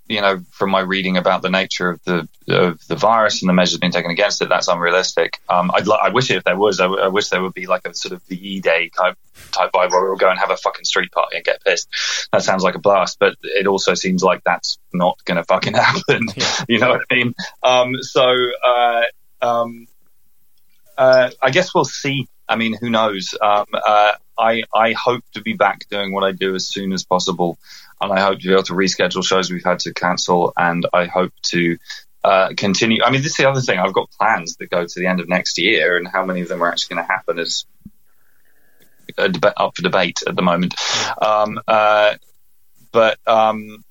you know, from my reading about the nature of the of the virus and the measures being taken against it, that's unrealistic. Um, I'd I wish if there was, I, w- I wish there would be like a sort of VE day type type vibe where we'll go and have a fucking street party and get pissed. That sounds like a blast, but it also seems like that's not going to fucking *laughs* happen. you know what I mean? Um, so. Uh, um, uh, I guess we'll see. I mean, who knows? Um, uh, I I hope to be back doing what I do as soon as possible, and I hope to be able to reschedule shows we've had to cancel, and I hope to uh, continue. I mean, this is the other thing. I've got plans that go to the end of next year, and how many of them are actually going to happen is up for debate at the moment. Um, uh, but um,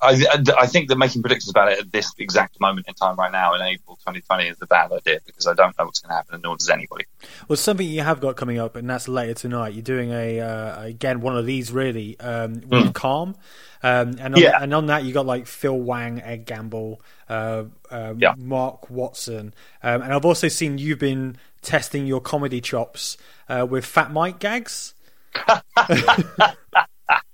I, I think that making predictions about it at this exact moment in time right now in April 2020 is a bad idea because I don't know what's going to happen, and nor does anybody. Well, something you have got coming up, and that's later tonight. You're doing a uh, again one of these really um, with Calm, um, and on, Yeah. and on that you got like Phil Wang, Ed Gamble, uh, um, Yeah. Mark Watson, um, and I've also seen you've been testing your comedy chops uh, with Fat Mike gags. *laughs* *laughs*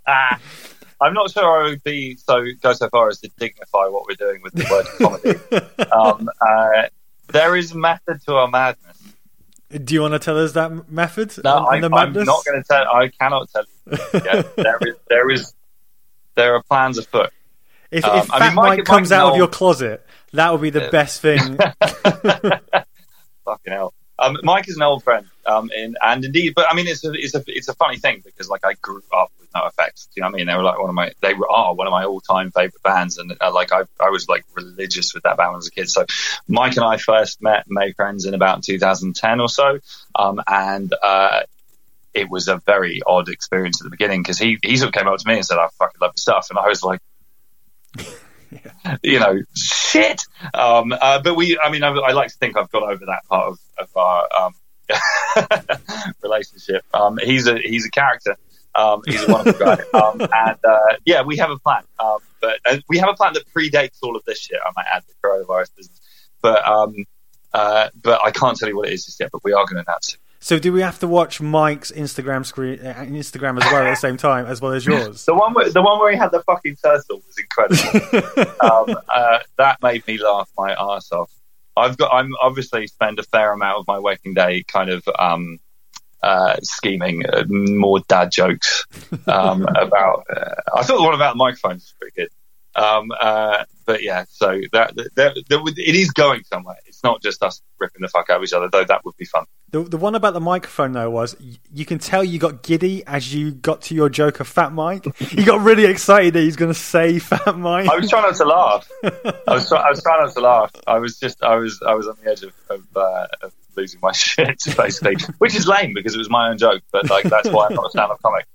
*laughs* I'm not sure I would be so go so far as to dignify what we're doing with the word comedy. *laughs* um, uh, there is method to our madness. Do you want to tell us that method? No, I, I'm not going to tell. I cannot tell you. *laughs* Yeah, there is, there is, there are plans afoot. If, Um, if I Fat mean, Mike- Mike, comes Mike out of your closet, that would be the best thing. *laughs* Fucking hell. Um, Mike is an old friend, um, in, and indeed, but I mean, it's a, it's a, it's a funny thing because like I grew up with NOFX. Do you know what I mean? They were like one of my, they were, are one of my all-time favorite bands, and uh, like I, I was like religious with that band as a kid. So Mike and I first met, made friends in about 2010 or so, um, and uh, it was a very odd experience at the beginning because he he sort of came up to me and said, "I fucking love your stuff," and I was like. *laughs* You know, shit. Um, uh, but we, I mean, I, I like to think I've got over that part of, of our um, *laughs* relationship. Um, he's a he's a character. Um, he's a wonderful guy. *laughs* Um, and uh, yeah, we have a plan. Um, but uh, we have a plan that predates all of this shit. I might add the coronavirus business. But um, uh, but I can't tell you what it is just yet. But we are going to announce it. So do we have to watch Mike's Instagram screen, uh, Instagram as well at the same time as well as yours? *laughs* The one, where, the one where he had the fucking turtle was incredible. um, uh, that made me laugh my ass off. I've got. I'm obviously spend a fair amount of my working day kind of um, uh, scheming uh, more dad jokes um, *laughs* about. Uh, I thought the one about the microphones was pretty good. Um, uh, but yeah, so that, that, that, that it is going somewhere. It's not just us ripping the fuck out of each other, though. That would be fun. The, the one about the microphone though was you can tell you got giddy as you got to your joke of Fat Mike. *laughs* You got really excited that he's going to say Fat Mike. I was trying not to laugh. *laughs* I was, try, I was trying not to laugh. I was just, I was, I was on the edge of, of, uh, of losing my *laughs* shit, basically, which is lame because it was my own joke. But like, that's why I'm not a stand-up comic.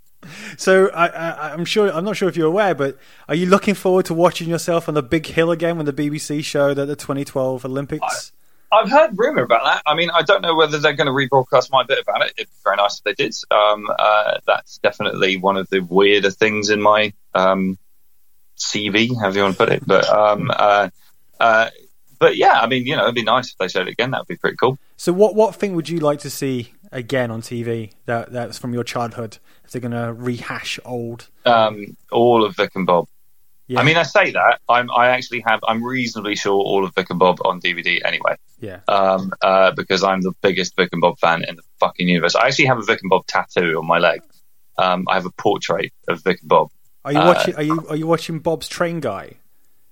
So I, I, I'm sure I'm not sure if you're aware, but are you looking forward to watching yourself on the big hill again when the BBC showed at the 2012 Olympics? I've heard rumor about that. I mean, I don't know whether they're going to rebroadcast my bit about it. It'd be very nice if they did. Um, uh, that's definitely one of the weirder things in my um, CV, however you want to put it. But um, uh, uh, but yeah, I mean, you know, it'd be nice if they showed it again. That'd be pretty cool. So what what thing would you like to see again on TV that that's from your childhood? If they're going to rehash old, Um, all of Vic and Bob. Yeah, I mean, I say that I'm I actually have I'm reasonably sure all of Vic and Bob on DVD anyway. yeah. um, uh, because I'm the biggest Vic and Bob fan in the fucking universe. I actually have a Vic and Bob tattoo on my leg. Um, I have a portrait of Vic and Bob. Are you uh, watching? Are you are you watching Bob's Train Guy?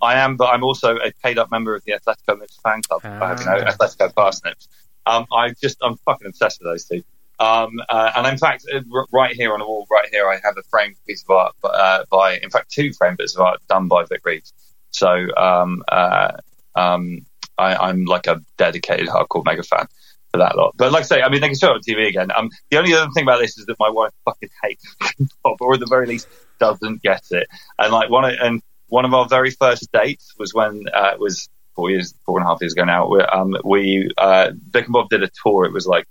I am, but I'm also a paid up member of the Atletico Nips fan club. I have you know, Ah. Atletico Parsnips. Um, I just, I'm fucking obsessed with those two. Um, uh, and in fact, uh, right here on the wall, right here, I have a framed piece of art uh, by, in fact, two framed bits of art done by Vic Reeves. So um, uh, um, I, I'm like a dedicated hardcore mega fan for that lot. But like I say, I mean, they can show it on TV again. Um, the only other thing about this is that my wife fucking hates *laughs* Bob, or at the very least doesn't get it. And like one, of- and one of our very first dates was when uh, it was four years, four and a half years ago now. We, um, we uh, Vic and Bob did a tour. It was like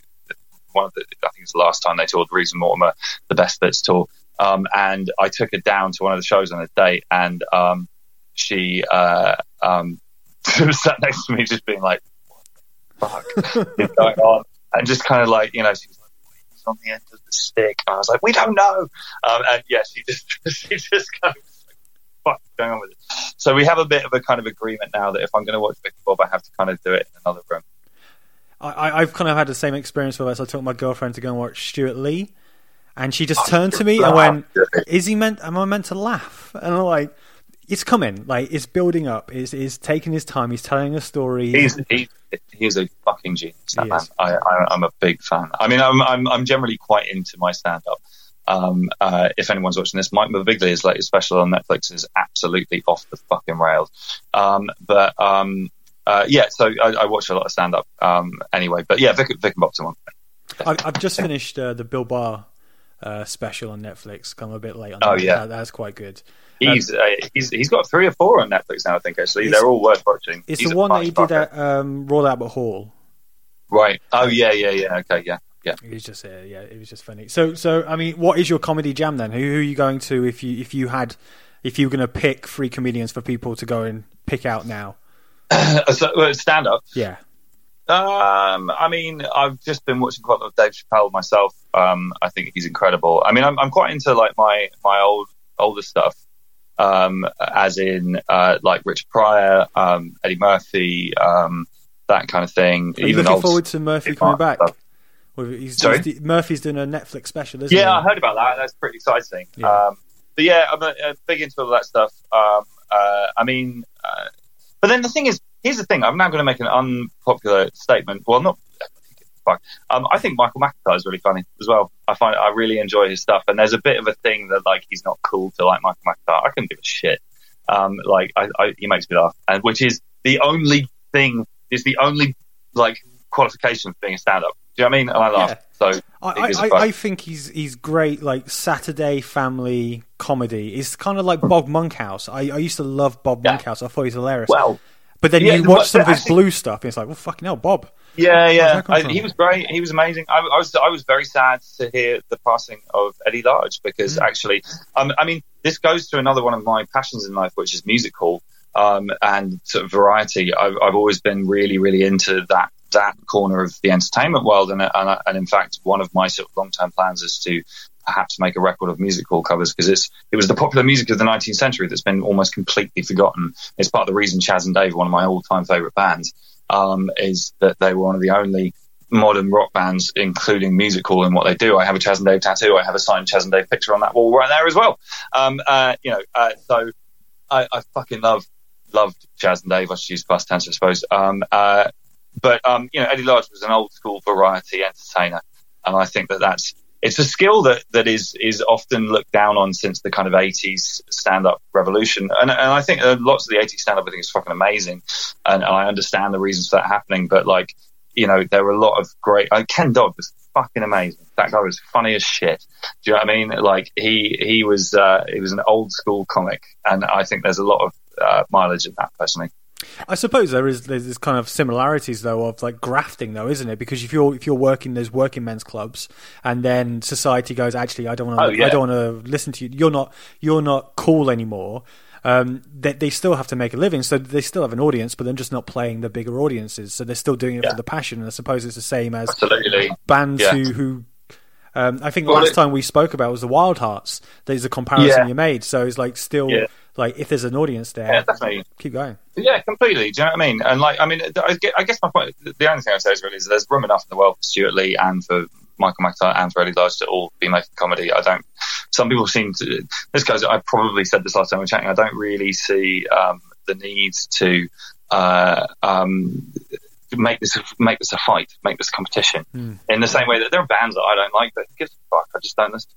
one of the, I think it's the last time they toured Reeves and Mortimer, the Best Bits tour. Um, and I took her down to one of the shows on a date, and um, she uh, um, *laughs* sat next to me, just being like, "What the fuck *laughs* is going on?" And just kind of like, you know, she was like, "He's on the end of the stick." And I was like, "We don't know." Um, and yeah, she just, *laughs* she just kind of "What's going on with it?" So we have a bit of a kind of agreement now that if I'm going to watch Vic and Bob, I have to kind of do it in another room. I, I've kind of had the same experience with us. I took my girlfriend to go and watch Stewart Lee, and she just turned to me and went, "Is he meant? Am I meant to laugh?" And I'm like, "It's coming. Like it's building up. It's, it's taking his time. He's telling a story. He's he, he's a fucking genius. That man. I, I, I'm a big fan. I mean, I'm I'm, I'm generally quite into my stand up. Um, uh, if anyone's watching this, Mike Birbiglia's latest special on Netflix is absolutely off the fucking rails. Um, but um, uh, yeah, so I, I watch a lot of stand up um, anyway. But yeah, Vic, Vic and Bob's one. I, I've just finished uh, the Bill Burr uh, special on Netflix. Come a bit late on. that. Oh, yeah. That- that's quite good. He's uh, he's he's got three or four on Netflix now. I think actually they're all worth watching. It's He's the one that he did at um, Royal Albert Hall. right. Oh yeah, yeah, yeah. Okay, yeah, yeah. It was just uh, yeah, it was just funny. So so I mean, what is your comedy jam then? Who, who are you going to if you if you had if you were going to pick three comedians for people to go and pick out now? *coughs* stand up. Yeah, Um, I mean, I've just been watching quite a lot of Dave Chappelle myself. Um, I think he's incredible. I mean, I'm, I'm quite into like my my old older stuff, um, as in uh, like Rich Pryor, um, Eddie Murphy, um, that kind of thing. are you Even looking forward to Murphy coming back? With- He's, Sorry? he's- Murphy's doing a Netflix special, isn't Yeah, I heard about that. That's pretty exciting. Yeah. Um, but yeah, I'm big into all that stuff. Um, uh, I mean, uh, but then the thing is, here's the thing. I'm now going to make an unpopular statement. Well, not. Fuck. Um, I think Michael McIntyre is really funny as well. I find I really enjoy his stuff, and there's a bit of a thing that like he's not cool to like Michael McIntyre. I couldn't give a shit. Um, like I, I, he makes me laugh, and which is the only thing is the only like qualification for being a stand-up. Do you know what I mean? And I laugh. Yeah. So I, it gives a I. I, think he's he's great. Like Saturday family comedy. It's kind of like Bob Monkhouse. I, I used to love Bob Yeah. Monkhouse. I thought he was hilarious. well, but then yeah, you watch some of his actually- blue stuff, and it's like, well, fucking hell, Bob. Yeah, yeah. I, he was great. He was amazing. I, I was I was very sad to hear the passing of Eddie Large because Mm. actually, um, I mean, this goes to another one of my passions in life, which is musical um, and sort of variety. I've, I've always been really, really into that that corner of the entertainment world. And, and, and in fact, one of my sort of long term plans is to perhaps make a record of music hall covers because it's it was the popular music of the 19th century that's been almost completely forgotten. It's part of the reason Chas and Dave, one of my all time favorite bands, um, is that they were one of the only modern rock bands, including music hall and what they do. I have a Chas and Dave tattoo. I have a signed Chas and Dave picture on that wall right there as well. Um, uh, you know, uh, so I, I fucking love loved Chas and Dave. I should use past tense, I suppose. Um, uh, but um, you know, Eddie Large was an old school variety entertainer, and I think that that's it's a skill that, that is is often looked down on since the kind of 80s stand up revolution. And, and I think uh, lots of the 80s stand up I think is fucking amazing, and, and I understand the reasons for that happening. But like, you know, there were a lot of great. Uh, Ken Dodd was fucking amazing. That guy was funny as shit. Do you know what I mean? Like he he was uh, he was an old school comic, and I think there's a lot of uh, mileage in that personally. I suppose there is there's this kind of similarities though of like grafting though, isn't it? Because if you're if you're working those working men's clubs, and then society goes, actually, I don't want to, Oh, yeah. I don't want to listen to you. You're not you're not cool anymore. Um, they, they still have to make a living, so they still have an audience, but they're just not playing the bigger audiences. So they're still doing it Yeah. for the passion. And I suppose it's the same as Absolutely. bands Yeah. who who. Um, I think the Well, last it- time we spoke about was the Wild Hearts. There's a comparison you made, so it's like still. Like if there's an audience there, Yeah, definitely. keep going. Yeah, completely. Do you know what I mean? And like, I mean, I guess, my point, the only thing I say is really is there's room enough in the world for Stewart Lee and for Michael McIntyre and for Eddie Large to all be making comedy. I don't, some people seem to, this goes, I probably said this last time we were chatting, I don't really see, um, the need to, uh, um, make this make this a fight, make this a competition. In the same way that there are bands that I don't like, but gives a fuck? I just don't listen.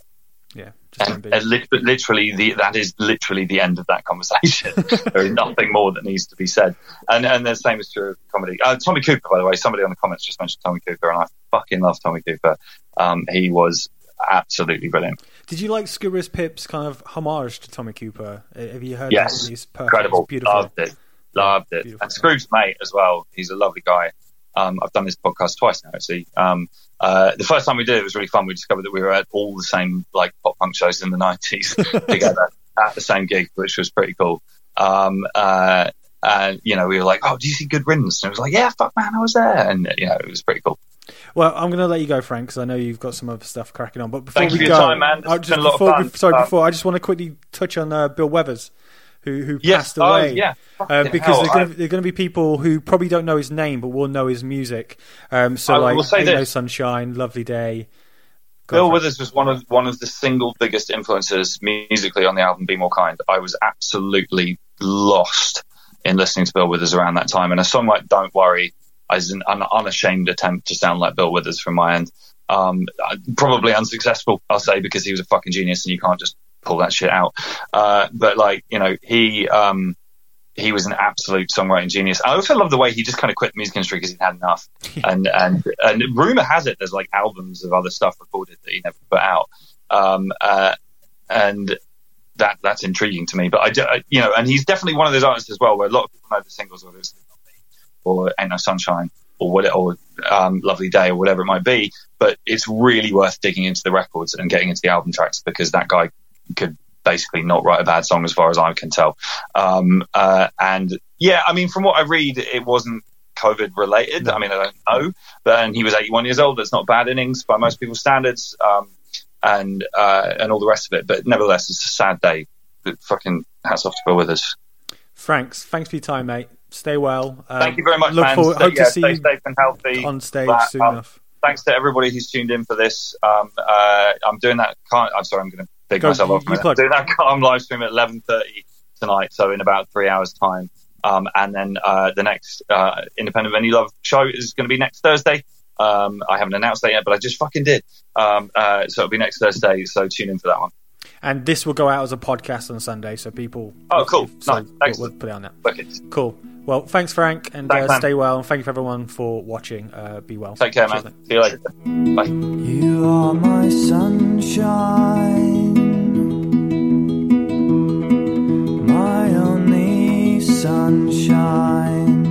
Yeah, And, and lit- literally, the, that is literally the end of that conversation. *laughs* there is nothing more that needs to be said. And and the same is true of comedy. Uh, Tommy Cooper, by the way, somebody on the comments just mentioned Tommy Cooper, and I fucking love Tommy Cooper. Um, he was absolutely brilliant. Did you like Scroobius Pip's kind of homage to Tommy Cooper? Uh, Have you heard Yes, that? It's perfect. Incredible. It's beautiful. Loved it. Loved it. Beautiful. And Scroobius mate as well. He's a lovely guy. Um, I've done this podcast twice now, actually. Um, uh, the first time we did it was really fun. We discovered that we were at all the same like pop punk shows in the nineties *laughs* together at the same gig, which was pretty cool. Um, uh, and you know, we were like, "Oh, do you see Good Riddance?" And it was like, "Yeah, fuck, man, I was there," and you know, it was pretty cool. Well, I'm going to let you go, Frank, because I know you've got some other stuff cracking on. But before Thank we go, time, man. It's I been just a lot of before, sorry, Um, before I just want to quickly touch on uh, Bill Withers, who who Yes. passed Oh, away. yeah. Uh, because there's going to there are going to be people who probably don't know his name, but will know his music. Um, so I like, will say Ain't No. Sunshine, Lovely Day. Go Bill. Withers was one of one of the single biggest influences musically on the album Be More Kind. I was absolutely lost in listening to Bill Withers around that time, and a song like Don't Worry is an un- unashamed attempt to sound like Bill Withers from my end. Um, probably unsuccessful, I'll say, because he was a fucking genius, and you can't just pull that shit out. Uh, but like, you know, he um, he was an absolute songwriting genius. I also love the way he just kind of quit the music industry because he'd had enough. *laughs* and and and rumor has it there's like albums of other stuff recorded that he never put out. Um, uh, and that that's intriguing to me. But I, do- I- you know, and he's definitely one of those artists as well, where a lot of people know the singles, whether it's Lean on Me or Ain't No Sunshine or what, or um, Lovely Day or whatever it might be. But it's really worth digging into the records and getting into the album tracks because that guy could basically not write a bad song as far as I can tell. Um, uh, and yeah, I mean, from what I read, it wasn't COVID related. I mean, I don't know, but and he was 81 years old. That's not bad innings by most people's standards. Um, and uh, and all the rest of it, but nevertheless, it's a sad day. But fucking hats off to Bill Withers. Franks, thanks for your time, mate. Stay well. Um, Thank you very much, Look man. forward, Stay- hope yeah, to see stay you safe and healthy. on stage That, soon um, enough. Thanks to everybody who's tuned in for this. Um, uh, I'm doing that. Can't, I'm sorry, I'm going to big Go, myself you- off. a you I'm doing that calm live stream at 11:30 tonight, so in about three hours' time. Um, and then uh, the next uh, Independent Venue Love show is going to be next Thursday. Um, I haven't announced that yet, but I just fucking did. Um, uh, so it'll be next Thursday. So tune in for that one. And this will go out as a podcast on Sunday, so people. Oh, cool. So Nice. we'll, we'll put it on there. Wicked. Cool. Well, thanks, Frank, and Thanks, uh, stay well. And thank you for everyone for watching. Uh, be well. Take care, Cheers, man. See you later. Bye. You are my sunshine, sunshine.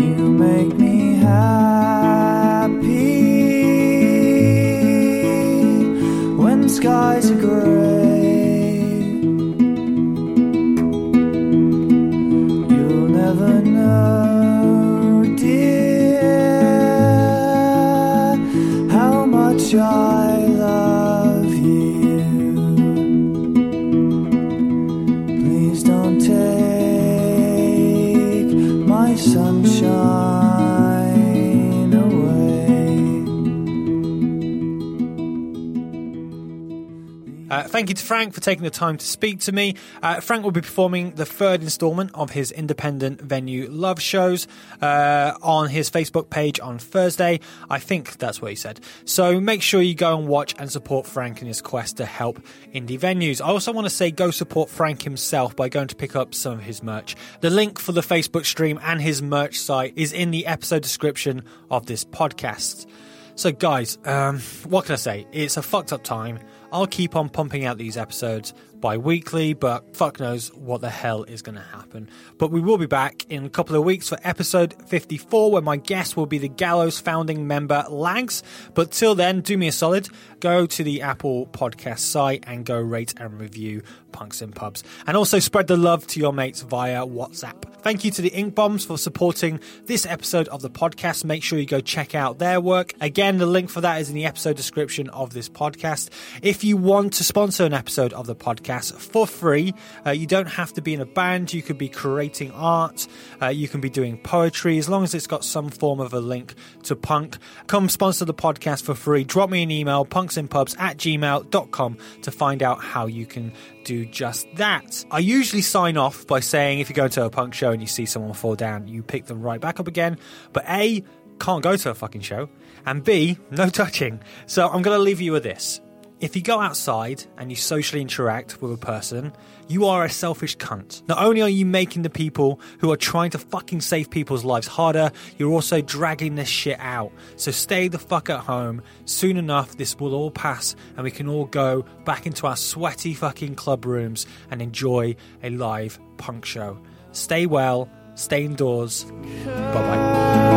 You make me happy when skies are gray. You'll never know, dear, how much I. thank you to Frank for taking the time to speak to me. Uh, Frank will be performing the third installment of his independent venue Love Shows uh, on his Facebook page on Thursday. I think that's what he said. So make sure you go and watch and support Frank in his quest to help indie venues. I also want to say go support Frank himself by going to pick up some of his merch. The link for the Facebook stream and his merch site is in the episode description of this podcast. So, guys, um, what can I say? It's a fucked up time. I'll keep on pumping out these episodes bi weekly, but fuck knows what the hell is going to happen. But we will be back in a couple of weeks for episode 54, where my guest will be the Gallows founding member Lags. But till then, do me a solid go to the Apple podcast site and go rate and review Punks in Pubs. And also spread the love to your mates via WhatsApp. Thank you to the Ink Bombs for supporting this episode of the podcast. Make sure you go check out their work. Again, the link for that is in the episode description of this podcast. If you want to sponsor an episode of the podcast for free, uh, you don't have to be in a band. You could be creating art. Uh, you can be doing poetry as long as it's got some form of a link to punk. Come sponsor the podcast for free. Drop me an email, punksinpubs at gmail.com to find out how you can just that. I usually sign off by saying if you go to a punk show and you see someone fall down, you pick them right back up again. But A, can't go to a fucking show, and B, no touching. So I'm going to leave you with this. If you go outside and you socially interact with a person, you are a selfish cunt. Not only are you making the people who are trying to fucking save people's lives harder, you're also dragging this shit out. So stay the fuck at home. Soon enough, this will all pass and we can all go back into our sweaty fucking club rooms and enjoy a live punk show. Stay well, stay indoors. Bye bye.